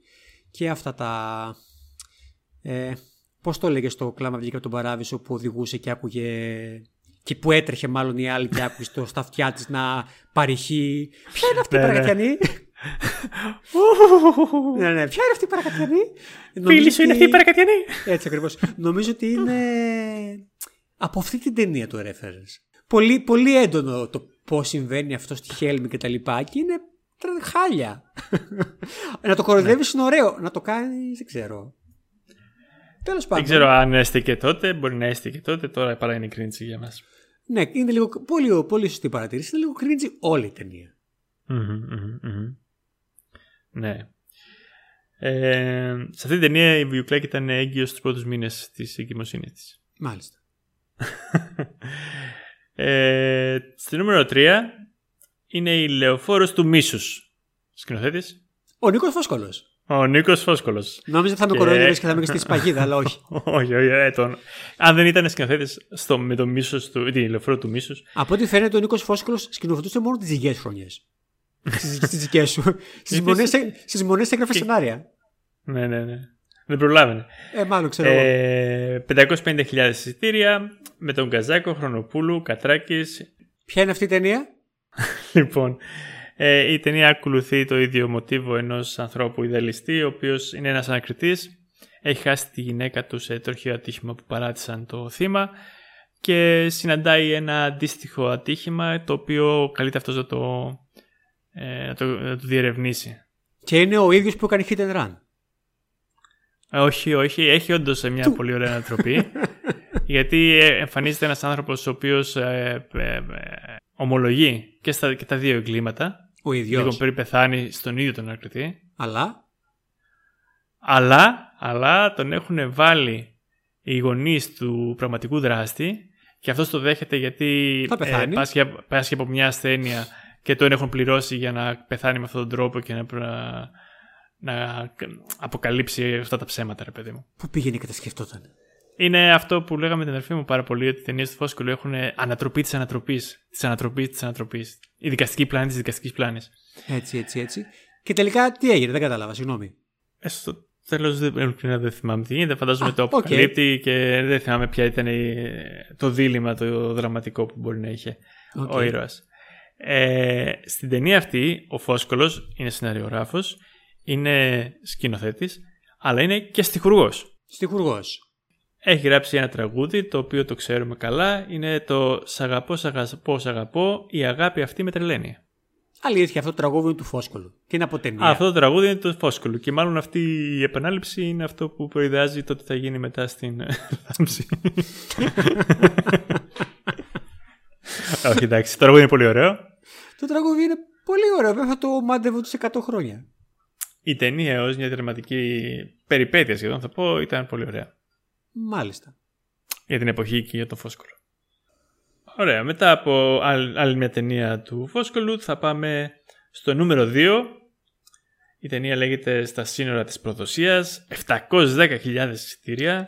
B: και αυτά τα... Ε, πώς το έλεγες στο κλάμα βγήκα από τον Παράδεισο που οδηγούσε και άκουγε και που έτρεχε μάλλον η άλλη και άκουγε στο, στα αυτιά της να παρηχεί. Ποια είναι αυτή η ναι, ναι. ναι, ναι. Ποια είναι αυτή η παρακατιανή;
A: Φίλη σου είναι αυτή η παρακατιανή;
B: Έτσι ακριβώς. Νομίζω ότι είναι από αυτή την ταινία το reference. Πολύ, πολύ έντονο το πώς συμβαίνει αυτό στη Χέλμη και τα λοιπά και είναι χάλια. να το κοροϊδεύεις είναι ωραίο. Να το κάνεις, δεν ξέρω. Τέλος πάντων.
A: Δεν ξέρω αν έστηκε τότε, μπορεί να έστηκε τότε, τώρα παρά είναι cringe για μας.
B: Ναι, είναι λίγο. Πολύ, πολύ σωστή παρατήρηση. Είναι λίγο cringe όλη η ταινία.
A: Ναι. Ε, σε αυτή την ταινία η Βιουκλάκη ήταν έγκυος στους πρώτους μήνες της εγκυμοσύνης της.
B: Μάλιστα.
A: Ε, στη νούμερο 3 είναι η Λεωφόρος του Μίσους. Σκηνοθέτης.
B: Ο Νίκος Φόσκολος.
A: Ο Νίκος Φόσκολο.
B: Νόμιζα ότι θα με κοροϊδεύεις και θα με στήσει παγίδα, αλλά όχι.
A: όχι, όχι. Ε, τον... Αν δεν ήταν σκηνοθέτης με το μίσος του, τη λεωφόρο του μίσους.
B: Από ό,τι φαίνεται, ο Νίκος Φόσκολο σκηνοθετούσε μόνο τις δικές χρονιές. Στις δικές σου. Στις μονές έγραφε σενάρια.
A: Ναι, ναι, ναι. Δεν προλάβαινε.
B: Ε, μάλλον ξέρω.
A: Ε, 550.000 εισιτήρια με τον Καζάκο, Χρονοπούλου, Κατράκης.
B: Ποια είναι αυτή η ταινία;
A: λοιπόν, ε, η ταινία ακολουθεί το ίδιο μοτίβο ενός ανθρώπου ιδεαλιστή, ο οποίος είναι ένας ανακριτής, έχει χάσει τη γυναίκα του σε τροχαίο ατύχημα που παράτησαν το θύμα και συναντάει ένα αντίστοιχο ατύχημα το οποίο καλείται αυτός να το, ε, το, να το διερευνήσει.
B: Και είναι ο ίδιος που έκανε hit and run.
A: Ε, όχι, όχι. Έχει όντως μια πολύ ωραία ανατροπή. γιατί εμφανίζεται ένας άνθρωπος ο οποίος ε, ομολογεί και, στα, και τα δύο εγκλήματα
B: ο ίδιος.
A: Λίγο πριν πεθάνει στον ίδιο τον ακριτή.
B: Αλλά;
A: Αλλά, αλλά τον έχουν βάλει οι γονείς του πραγματικού δράστη και αυτός το δέχεται γιατί
B: ε,
A: πάσχει, πάσχει, από μια ασθένεια και τον έχουν πληρώσει για να πεθάνει με αυτόν τον τρόπο και να, να αποκαλύψει αυτά τα ψέματα, ρε παιδί μου.
B: Πού πήγαινε και τα σκεφτόταν;
A: Είναι αυτό που λέγαμε την αδερφή μου πάρα πολύ, ότι οι ταινίες του Φόσκολου έχουν ανατροπή της ανατροπής. Της ανατροπής της ανατροπής. Η δικαστική πλάνη της δικαστικής πλάνης.
B: Έτσι, έτσι, έτσι. Και τελικά τι έγινε, δεν κατάλαβα, συγγνώμη.
A: Ε, στο τέλος δεν, δεν θυμάμαι τι γίνεται. Φαντάζομαι το αποκαλύπτει και δεν θυμάμαι ποια ήταν το δίλημα, το δραματικό που μπορεί να είχε okay. ο ήρωας. Ε, στην ταινία αυτή, ο Φόσκολο είναι σεναριογράφος, είναι σκηνοθέτης, αλλά είναι και στιχουργός.
B: Στιχουργός.
A: Έχει γράψει ένα τραγούδι το οποίο το ξέρουμε καλά. Είναι το Σ' αγαπώ, σ' αγαπώ, σ' αγαπώ, η αγάπη αυτή με τρελαίνει.
B: Αλήθεια, αυτό το τραγούδι είναι του Φόσκολου. Και είναι από ταινία.
A: αυτό το τραγούδι είναι του Φόσκολου. Και μάλλον αυτή η επανάληψη είναι αυτό που προειδάζει το τι θα γίνει μετά στην λάμψη. Όχι, εντάξει. Το τραγούδι είναι πολύ ωραίο.
B: Το τραγούδι είναι πολύ ωραίο. Βέβαια το μάντευο τους 100 χρόνια.
A: Η ταινία ως μια δραματική περιπέτεια σχεδόν θα πω ήταν πολύ ωραία.
B: Μάλιστα.
A: Για την εποχή και για το Φόσκολο. Ωραία. Μετά από άλλη μια ταινία του Φόσκολου θα πάμε στο νούμερο 2. Η ταινία λέγεται «Στα σύνορα της προδοσίας». 710.000 εισιτήρια.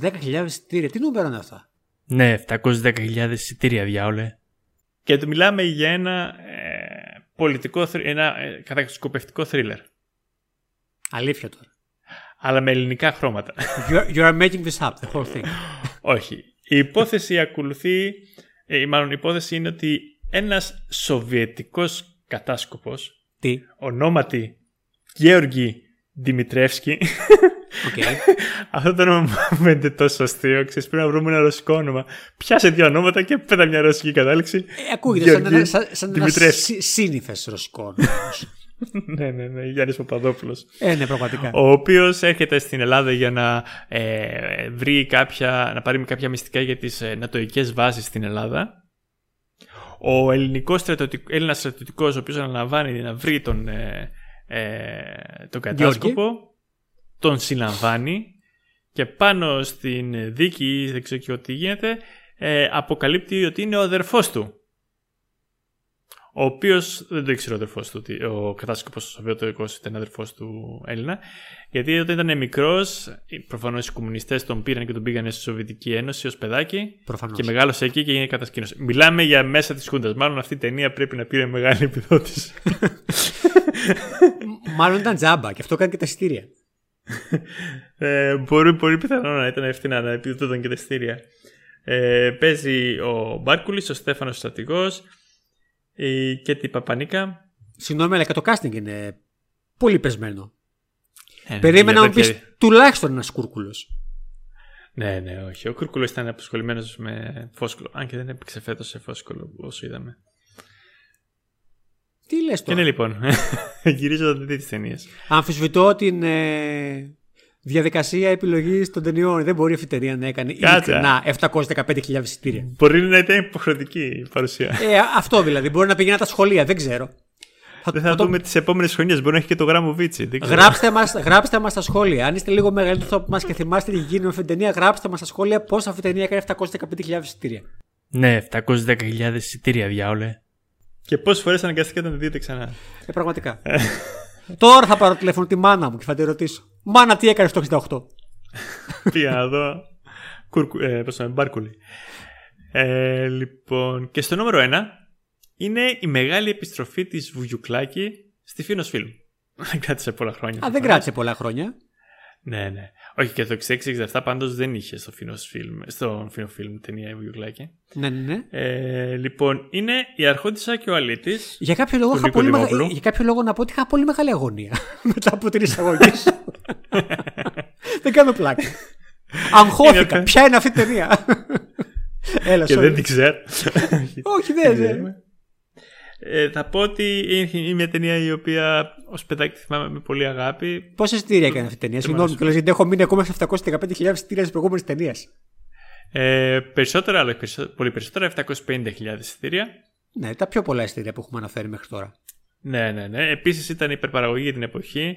B: 710.000 εισιτήρια. Τι νούμερο είναι αυτά;
A: Ναι, 710.000 εισιτήρια διάολε. Και του μιλάμε για ένα ε, πολιτικό, ένα ε, κατασκοπευτικό θρίλερ.
B: Αλήθεια τώρα
A: αλλά με ελληνικά χρώματα.
B: You are, making this up, the whole thing.
A: Όχι. Η υπόθεση ακολουθεί, ε, μάλλον η υπόθεση είναι ότι ένας σοβιετικός κατάσκοπος,
B: Τι;
A: ονόματι Γεώργη Δημητρεύσκη,
B: okay.
A: αυτό το όνομα μου φαίνεται τόσο αστείο. Ξέρεις, πρέπει να βρούμε ένα ρωσικό όνομα. Πιάσε δύο ονόματα και πέτα μια ρωσική κατάληξη.
B: Ε, ακούγεται σαν, ένα, σαν, σαν ένας σύνηθες ρωσικό όνομα.
A: ναι, ναι, ναι, Γιάννης Παπαδόπουλος.
B: Ε, ναι, πραγματικά.
A: Ο οποίος έρχεται στην Ελλάδα για να ε, βρει κάποια, να πάρει κάποια μυστικά για τις ε, νατοικές βάσεις στην Ελλάδα. Ο ελληνικός στρατιωτικό, Έλληνας στρατιωτικός, ο οποίος αναλαμβάνει να βρει τον, ε, ε τον κατάσκοπο, τον συλλαμβάνει και πάνω στην δίκη, δεν ξέρω και τι γίνεται, ε, αποκαλύπτει ότι είναι ο αδερφός του ο οποίος δεν το ήξερε ο αδερφός του, ο κατάσκοπος ο Σοβιετικό ήταν αδερφός του Έλληνα. Γιατί όταν ήταν μικρός, προφανώς οι κομμουνιστές τον πήραν και τον πήγαν στη Σοβιετική Ένωση ως παιδάκι.
B: Προφανώς.
A: Και μεγάλωσε εκεί και έγινε κατασκήνωση. Μιλάμε για μέσα της Χούντας. Μάλλον αυτή η ταινία πρέπει να πήρε μεγάλη επιδότηση.
B: Μάλλον ήταν τζάμπα και αυτό κάνει και τα εισιτήρια.
A: ε, μπορεί, μπορεί πιθανό να ήταν ευθυνά να επιδοτούνταν και τα εισιτήρια. Ε, παίζει ο Μπάρκουλης, ο Στέφανος Στρατηγό, η Κέτη Παπανίκα.
B: Συγγνώμη, αλλά και το casting είναι πολύ πεσμένο.
A: Ε, ναι,
B: Περίμενα
A: για
B: να μου πεις
A: τέτοια-
B: τουλάχιστον ένας κούρκουλος.
A: Ναι, ναι, όχι. Ο Κούρκουλος ήταν απασχολημένος με φόσκολο. Αν και δεν έπαιξε φέτος σε φόσκολο όσο είδαμε.
B: Τι λες
A: Και
B: τώρα;
A: ναι, λοιπόν. Γυρίζω να δει τις ταινίες.
B: Αμφισβητώ την ε, διαδικασία επιλογής των ταινιών. Δεν μπορεί αυτή η ταινία να έκανε
A: Κάτσε.
B: ειλικρινά 715.000 εισιτήρια.
A: Μπορεί να ήταν υποχρεωτική η παρουσία.
B: ε, αυτό δηλαδή. Μπορεί να πηγαίνει τα σχολεία. Δεν ξέρω. Θα,
A: δεν θα
B: θα το-
A: δούμε τις επόμενες χρονιές. Μπορεί να έχει και το γράμμο Βίτσι. Δεν ξέρω.
B: Γράψτε μας, γράψτε μας στα σχόλια. Αν είστε λίγο μεγαλύτεροι από μας και θυμάστε τι γίνει με αυτή την ταινία, γράψτε μας στα σχόλια πώς αυτή η ταινία έκανε 715.000 εισιτήρια.
A: Ναι, 710.000 εισιτήρια, διάολε. Και πόσες φορές αναγκαστήκατε να τη δείτε ξανά.
B: Ε, πραγματικά. Τώρα θα πάρω τηλέφωνο τη μάνα μου και θα τη ρωτήσω. Μάνα, τι έκανες στο 68.
A: Πήγα να δω. Κουρκου, ε, πώς το λένε, Μπάρκουλη. Ε, λοιπόν, και στο νούμερο 1 είναι η μεγάλη επιστροφή της Βουγιουκλάκη στη Φίνος Φιλμ. Δεν κράτησε πολλά χρόνια.
B: Α, δεν κράτησε πολλά χρόνια.
A: Ναι, ναι. Όχι και το 66-67 πάντως δεν είχε στο Φίνος Φιλμ, στο Φίνο Φιλμ ταινία η Βουγιουκλάκη.
B: Ναι, ναι, ναι.
A: Ε, λοιπόν, είναι η Αρχόντισσα και ο Αλήτης.
B: Για κάποιο, λόγο
A: Του
B: είχα
A: Νίκο
B: πολύ μεγα-
A: Δημόπουλου.
B: για κάποιο λόγο να πω ότι είχα πολύ μεγάλη αγωνία μετά από την εισαγωγή σου. δεν κάνω πλάκα. Αγχώθηκα.
A: Είναι-
B: Ποια είναι αυτή η ταινία; Έλα,
A: και
B: sorry.
A: δεν την ξέρω.
B: Όχι, δεν δεν.
A: Ε, θα πω ότι είναι μια ταινία η οποία ως παιδάκι τη θυμάμαι με πολύ αγάπη.
B: Πόσα εισιτήρια έκανε αυτή η ταινία; Συγγνώμη κιόλα γιατί έχω μείνει ακόμα σε 715.000 εισιτήρια τη προηγούμενη ταινία.
A: Ε, περισσότερα, αλλά όχι περισσότερα, πολύ περισσότερα, 750.000 εισιτήρια.
B: Ναι, τα πιο πολλά εισιτήρια που έχουμε αναφέρει μέχρι τώρα.
A: Ναι, ναι, ναι. Επίσης ήταν υπερπαραγωγή για την εποχή.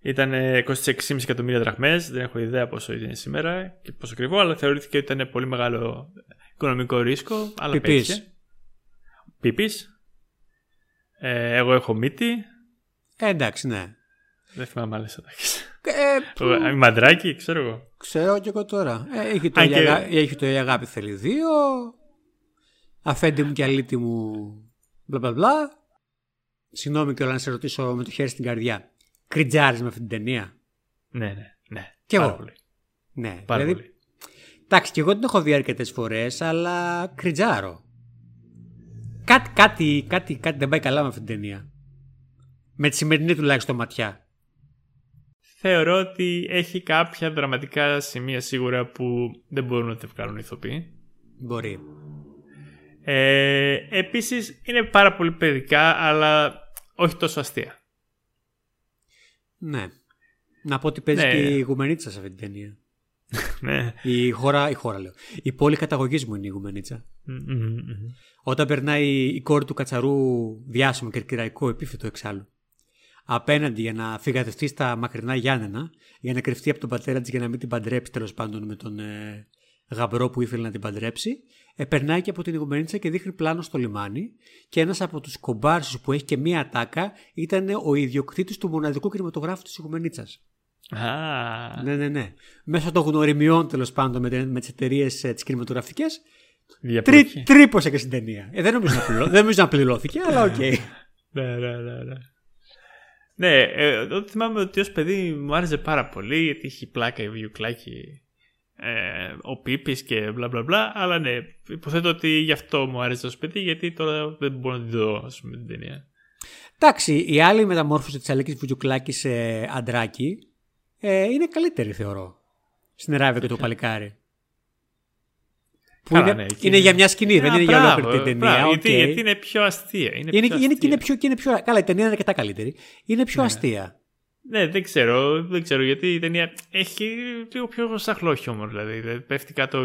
A: Ήταν ε, κόστησε 6,5 εκατομμύρια δραχμές. Δεν έχω ιδέα πόσο είναι σήμερα και πόσο ακριβό, αλλά θεωρήθηκε ότι ήταν πολύ μεγάλο οικονομικό ρίσκο. Αλλά
B: Πιπής.
A: πέτυχε. Πιπής. Ε, εγώ έχω μύτη.
B: Ε, εντάξει, ναι.
A: Δεν θυμάμαι άλλες ατάκες.
B: Ε,
A: Μαντράκι, ξέρω εγώ.
B: ξέρω κι εγώ τώρα. Ε, έχει, το
A: Αν
B: η
A: και-
B: αγα- έχει το η αγάπη θέλει δύο. Αφέντη μου και αλήτη μου. Μπλα μπλα μπλα. Συγγνώμη κιόλας να σε ρωτήσω με το χέρι στην καρδιά. Κριτζάρεις με αυτή την ταινία.
A: Ναι, ναι, ναι.
B: Κι
A: Πάρα
B: εγώ.
A: πολύ.
B: Ναι,
A: Πάρα
B: δηλαδή,
A: πολύ.
B: Εντάξει, και εγώ την έχω δει αρκετές φορές, αλλά κριτζάρω. Κάτι, κάτι, κάτι, κάτι δεν πάει καλά με αυτή την ταινία. Με τη σημερινή τουλάχιστον ματιά.
A: Θεωρώ ότι έχει κάποια δραματικά σημεία σίγουρα που δεν μπορούν να τα βγάλουν οι ηθοποιοί.
B: Μπορεί.
A: Ε, επίσης είναι πάρα πολύ παιδικά αλλά όχι τόσο αστεία.
B: Ναι. Να πω ότι παίζει
A: Ναι.
B: και η Γουμενίτσα σε αυτή την ταινία.
A: ναι.
B: Η χώρα, η χώρα λέω. Η πόλη καταγωγής μου είναι η Γουμενίτσα.
A: Μμ, μμ, μμ.
B: Όταν περνάει η κόρη του κατσαρού διάσημο κερκυραϊκό επίθετο εξάλλου. Απέναντι για να φυγατευτεί στα μακρινά Γιάννενα, για να κρυφτεί από τον πατέρα της για να μην την παντρέψει τέλος πάντων με τον ε, γαμπρό που ήθελε να την παντρέψει, ε, περνάει και από την Ιγουμενίτσα και δείχνει πλάνο στο λιμάνι. Και ένας από τους κομπάρσους που έχει και μία ατάκα ήταν ο ιδιοκτήτης του μοναδικού κινηματογράφου της Ιγουμενίτσα.
A: Α,
B: Ναι, ναι, ναι. Μέσω των γνωριμιών τέλος πάντων με, με τις εταιρείες τις κινηματογραφικές,
A: διαπλοκή.
B: Τρί, τρύπωσε και στην ταινία. Ε, δεν, νομίζω να πληρώ, δεν νομίζω να πληρώθηκε, αλλά οκ.
A: Ναι, ναι, ναι, ναι. Ναι, ε, εγώ θυμάμαι ότι ως παιδί μου άρεσε πάρα πολύ γιατί είχε πλάκα η Βουγιουκλάκη ε, ο Πίπης και μπλα μπλα μπλα αλλά ναι, υποθέτω ότι γι' αυτό μου άρεσε ως παιδί γιατί τώρα δεν μπορώ να την δω ας πούμε την ταινία.
B: Εντάξει, η άλλη μεταμόρφωση της Αλίκης Βουγιουκλάκης σε αντράκι ε, είναι καλύτερη, θεωρώ. Στην Ράβια και το παλικάρι. Που
A: Καλά,
B: είναι,
A: ναι, εκεί
B: είναι
A: είναι.
B: για μια σκηνή, δεν
A: Α,
B: είναι για
A: μπράβο,
B: ολόκληρη την
A: μπράβο,
B: ταινία.
A: γιατί,
B: οκ.
A: γιατί είναι πιο αστεία. Είναι,
B: είναι,
A: πιο
B: είναι,
A: αστεία.
B: είναι πιο, και είναι πιο, καλά, η ταινία είναι αρκετά καλύτερη. Είναι πιο αστεία.
A: Ναι, δεν ξέρω, δεν ξέρω γιατί η ταινία έχει λίγο πιο σαχλό χιούμορ. Δηλαδή, Δηλαδή, πέφτει κάτω,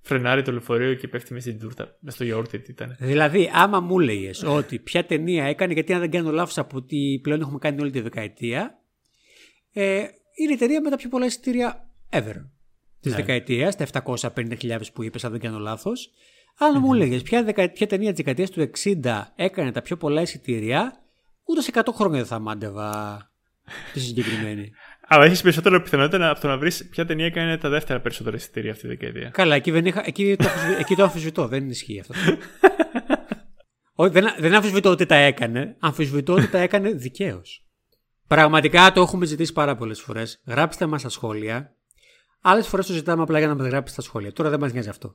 A: φρενάρει το λεωφορείο και πέφτει μέσα στην τούρτα. Μέσα στο γιαούρτι, τι ήταν.
B: Δηλαδή, άμα μου έλεγες ότι ποια ταινία έκανε, γιατί αν δεν κάνω λάθος από ότι πλέον έχουμε κάνει όλη τη δεκαετία, ε, είναι η ταινία με τα πιο πολλά εισιτήρια ever της
A: Ναι.
B: δεκαετίας, τα 750.000 που είπες, αν δεν κάνω λάθος. Αν μου έλεγε ποια, δεκα... ποια ταινία της δεκαετίας του 60 έκανε τα πιο πολλά εισιτήρια, ούτε σε 100 χρόνια δεν θα μάντευα τη συγκεκριμένη.
A: Αλλά έχεις περισσότερο πιθανότητα να, από το να βρεις ποια ταινία έκανε τα δεύτερα περισσότερα εισιτήρια αυτή τη δεκαετία.
B: Καλά, εκεί, δεν είχα, εκεί, το, αμφισβη- εκεί το αμφισβητώ, δεν ισχύει αυτό. Όχι, δεν, δεν αμφισβητώ ότι τα έκανε. Αμφισβητώ ότι τα έκανε δικαίως. Πραγματικά το έχουμε ζητήσει πάρα πολλές φορές. Γράψτε μας στα σχόλια. Άλλες φορές το ζητάμε απλά για να μας γράψετε στα σχόλια. Τώρα δεν μας νοιάζει αυτό.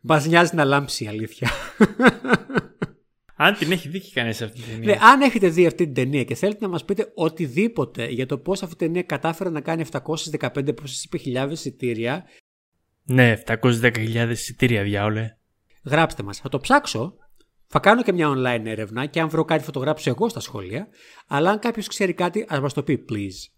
B: Μας νοιάζει να λάμψει η αλήθεια.
A: Αν την έχει δει και κανείς αυτή την ταινία.
B: Ναι, αν έχετε δει αυτή την ταινία και θέλετε να μας πείτε οτιδήποτε για το πώς αυτή η ταινία κατάφερε να κάνει 715 πώς σα είπε χιλιάδες εισιτήρια,
A: Ναι, 710.000 εισιτήρια διάολε.
B: γράψτε μας. Θα το ψάξω. Θα κάνω και μια online έρευνα και αν βρω κάτι θα το γράψω εγώ στα σχόλια. Αλλά αν κάποιος ξέρει κάτι, ας μας το πει, please.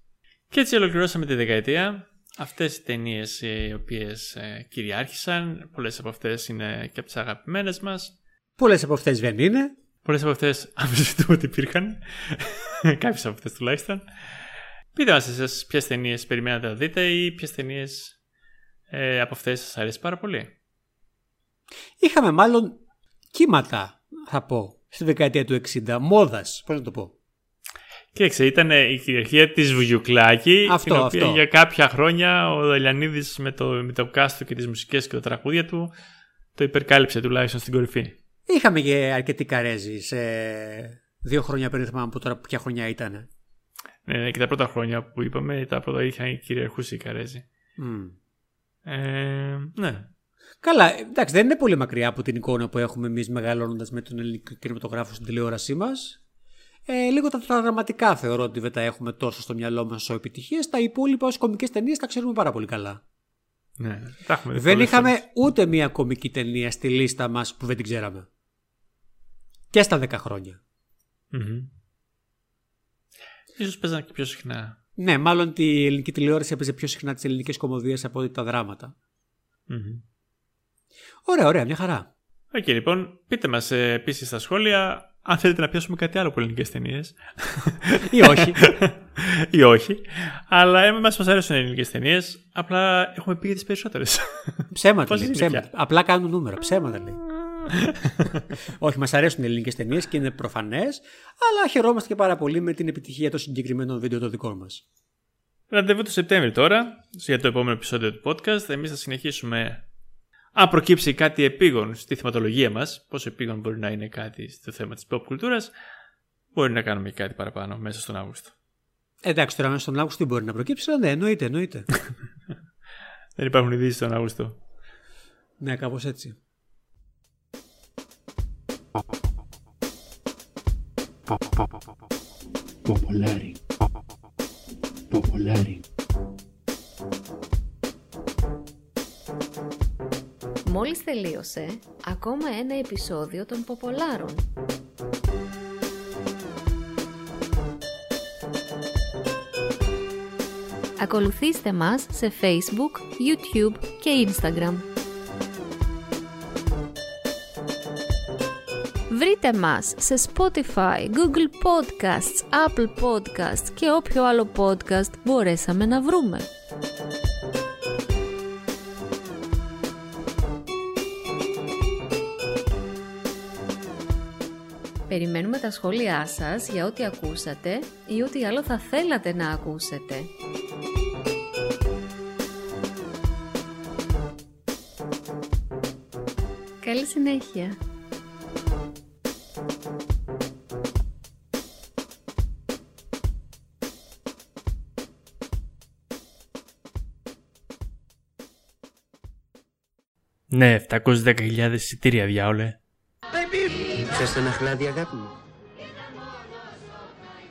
A: Και έτσι ολοκληρώσαμε τη δεκαετία. Αυτές οι ταινίες οι οποίες ε, κυριάρχησαν, πολλές από αυτές είναι και από τις αγαπημένες μας.
B: Πολλές από αυτές δεν είναι.
A: Πολλές από αυτές αμφισβητούμε ότι υπήρχαν. Κάποιες από αυτές τουλάχιστον. Πείτε μας εσείς ποιες ταινίες περιμένατε να δείτε ή ποιες ταινίες ε, από αυτές σας αρέσει πάρα πολύ.
B: Είχαμε μάλλον κύματα, θα πω, στη δεκαετία του 60. Μόδας, πώς να το πω.
A: Κοίταξε, ήταν η κυριαρχία της Βουγιουκλάκη,
B: Αυτό,
A: την οποία
B: αυτό.
A: για κάποια χρόνια ο Δαλιανίδης με το, με το cast του και τις μουσικές και τα τραγούδια του το υπερκάλυψε τουλάχιστον στην κορυφή.
B: Είχαμε και αρκετή καρέζη σε δύο χρόνια πριν, δεν θυμάμαι από τώρα ποια χρονιά ήταν.
A: Ναι, και τα πρώτα χρόνια που είπαμε, τα πρώτα είχαν κυριαρχούσε η Καρέζη. Ε, ναι.
B: Καλά, εντάξει, δεν είναι πολύ μακριά από την εικόνα που έχουμε εμείς μεγαλώνοντας με τον ελληνικό κινηματογράφο στην τηλεόρασή μας. Ε, λίγο τα, τα δραματικά θεωρώ ότι δεν τα έχουμε τόσο στο μυαλό μας ω επιτυχίες. Τα υπόλοιπα ως κομικές ταινίες τα ξέρουμε πάρα πολύ καλά.
A: ναι. Τα έχουμε δει
B: δεν
A: πολλές
B: είχαμε
A: φορές.
B: ούτε μία κομική ταινία στη λίστα μας που δεν την ξέραμε. Και στα 10 χρόνια.
A: Μμμ. Ίσως παίζανε και πιο συχνά.
B: Ναι, μάλλον η ελληνική τηλεόραση έπαιζε πιο συχνά τις ελληνικές κωμωδίες από ότι τα δράματα.
A: Μμμ.
B: Ωραία, ωραία, μια χαρά.
A: Οκ, λοιπόν, πείτε μας ε, επίσης στα σχόλια αν θέλετε να πιάσουμε κάτι άλλο από ελληνικές ταινίες
B: Ή όχι.
A: ή όχι. Αλλά εμάς μας αρέσουν οι ελληνικές ταινίες, απλά έχουμε πει για τις περισσότερες.
B: Ψέματα
A: Πώς
B: λέει.
A: είναι
B: Ψέματα.
A: πια;
B: Απλά κάνουν νούμερα. Ψέματα λέει. Όχι, μας αρέσουν οι ελληνικές ταινίες και είναι προφανές, αλλά χαιρόμαστε και πάρα πολύ με την επιτυχία των συγκεκριμένων βίντεο των δικών μας.
A: Ραντεβού το Σεπτέμβρη τώρα, για το επόμενο επεισόδιο του podcast. Εμείς θα συνεχίσουμε, αν προκύψει κάτι επίγον στη θεματολογία μας, πόσο επίγον μπορεί να είναι κάτι στο θέμα της pop κουλτούρας, μπορεί να κάνουμε και κάτι παραπάνω μέσα στον Αύγουστο.
B: Εντάξει, τώρα μέσα στον Αύγουστο τι μπορεί να προκύψει, αλλά ναι, εννοείται, εννοείται.
A: Δεν υπάρχουν ειδήσεις στον Αύγουστο.
B: ναι, κάπως έτσι.
C: Popolari. Popolari.
D: Μόλις τελείωσε ακόμα ένα επεισόδιο των Ποπολάρων. Ακολουθήστε μας σε Facebook, YouTube και Instagram. Βρείτε μας σε Spotify, Google Podcasts, Apple Podcasts και όποιο άλλο podcast μπορέσαμε να βρούμε. Περιμένουμε τα σχόλιά σας για ό,τι ακούσατε ή ό,τι άλλο θα θέλατε να ακούσετε. Καλή συνέχεια!
A: Ναι, 710.000 εισιτήρια διάολε.
C: Θες ένα χλάδι αγάπη μου.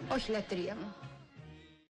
E: Όχι λατρεία μου.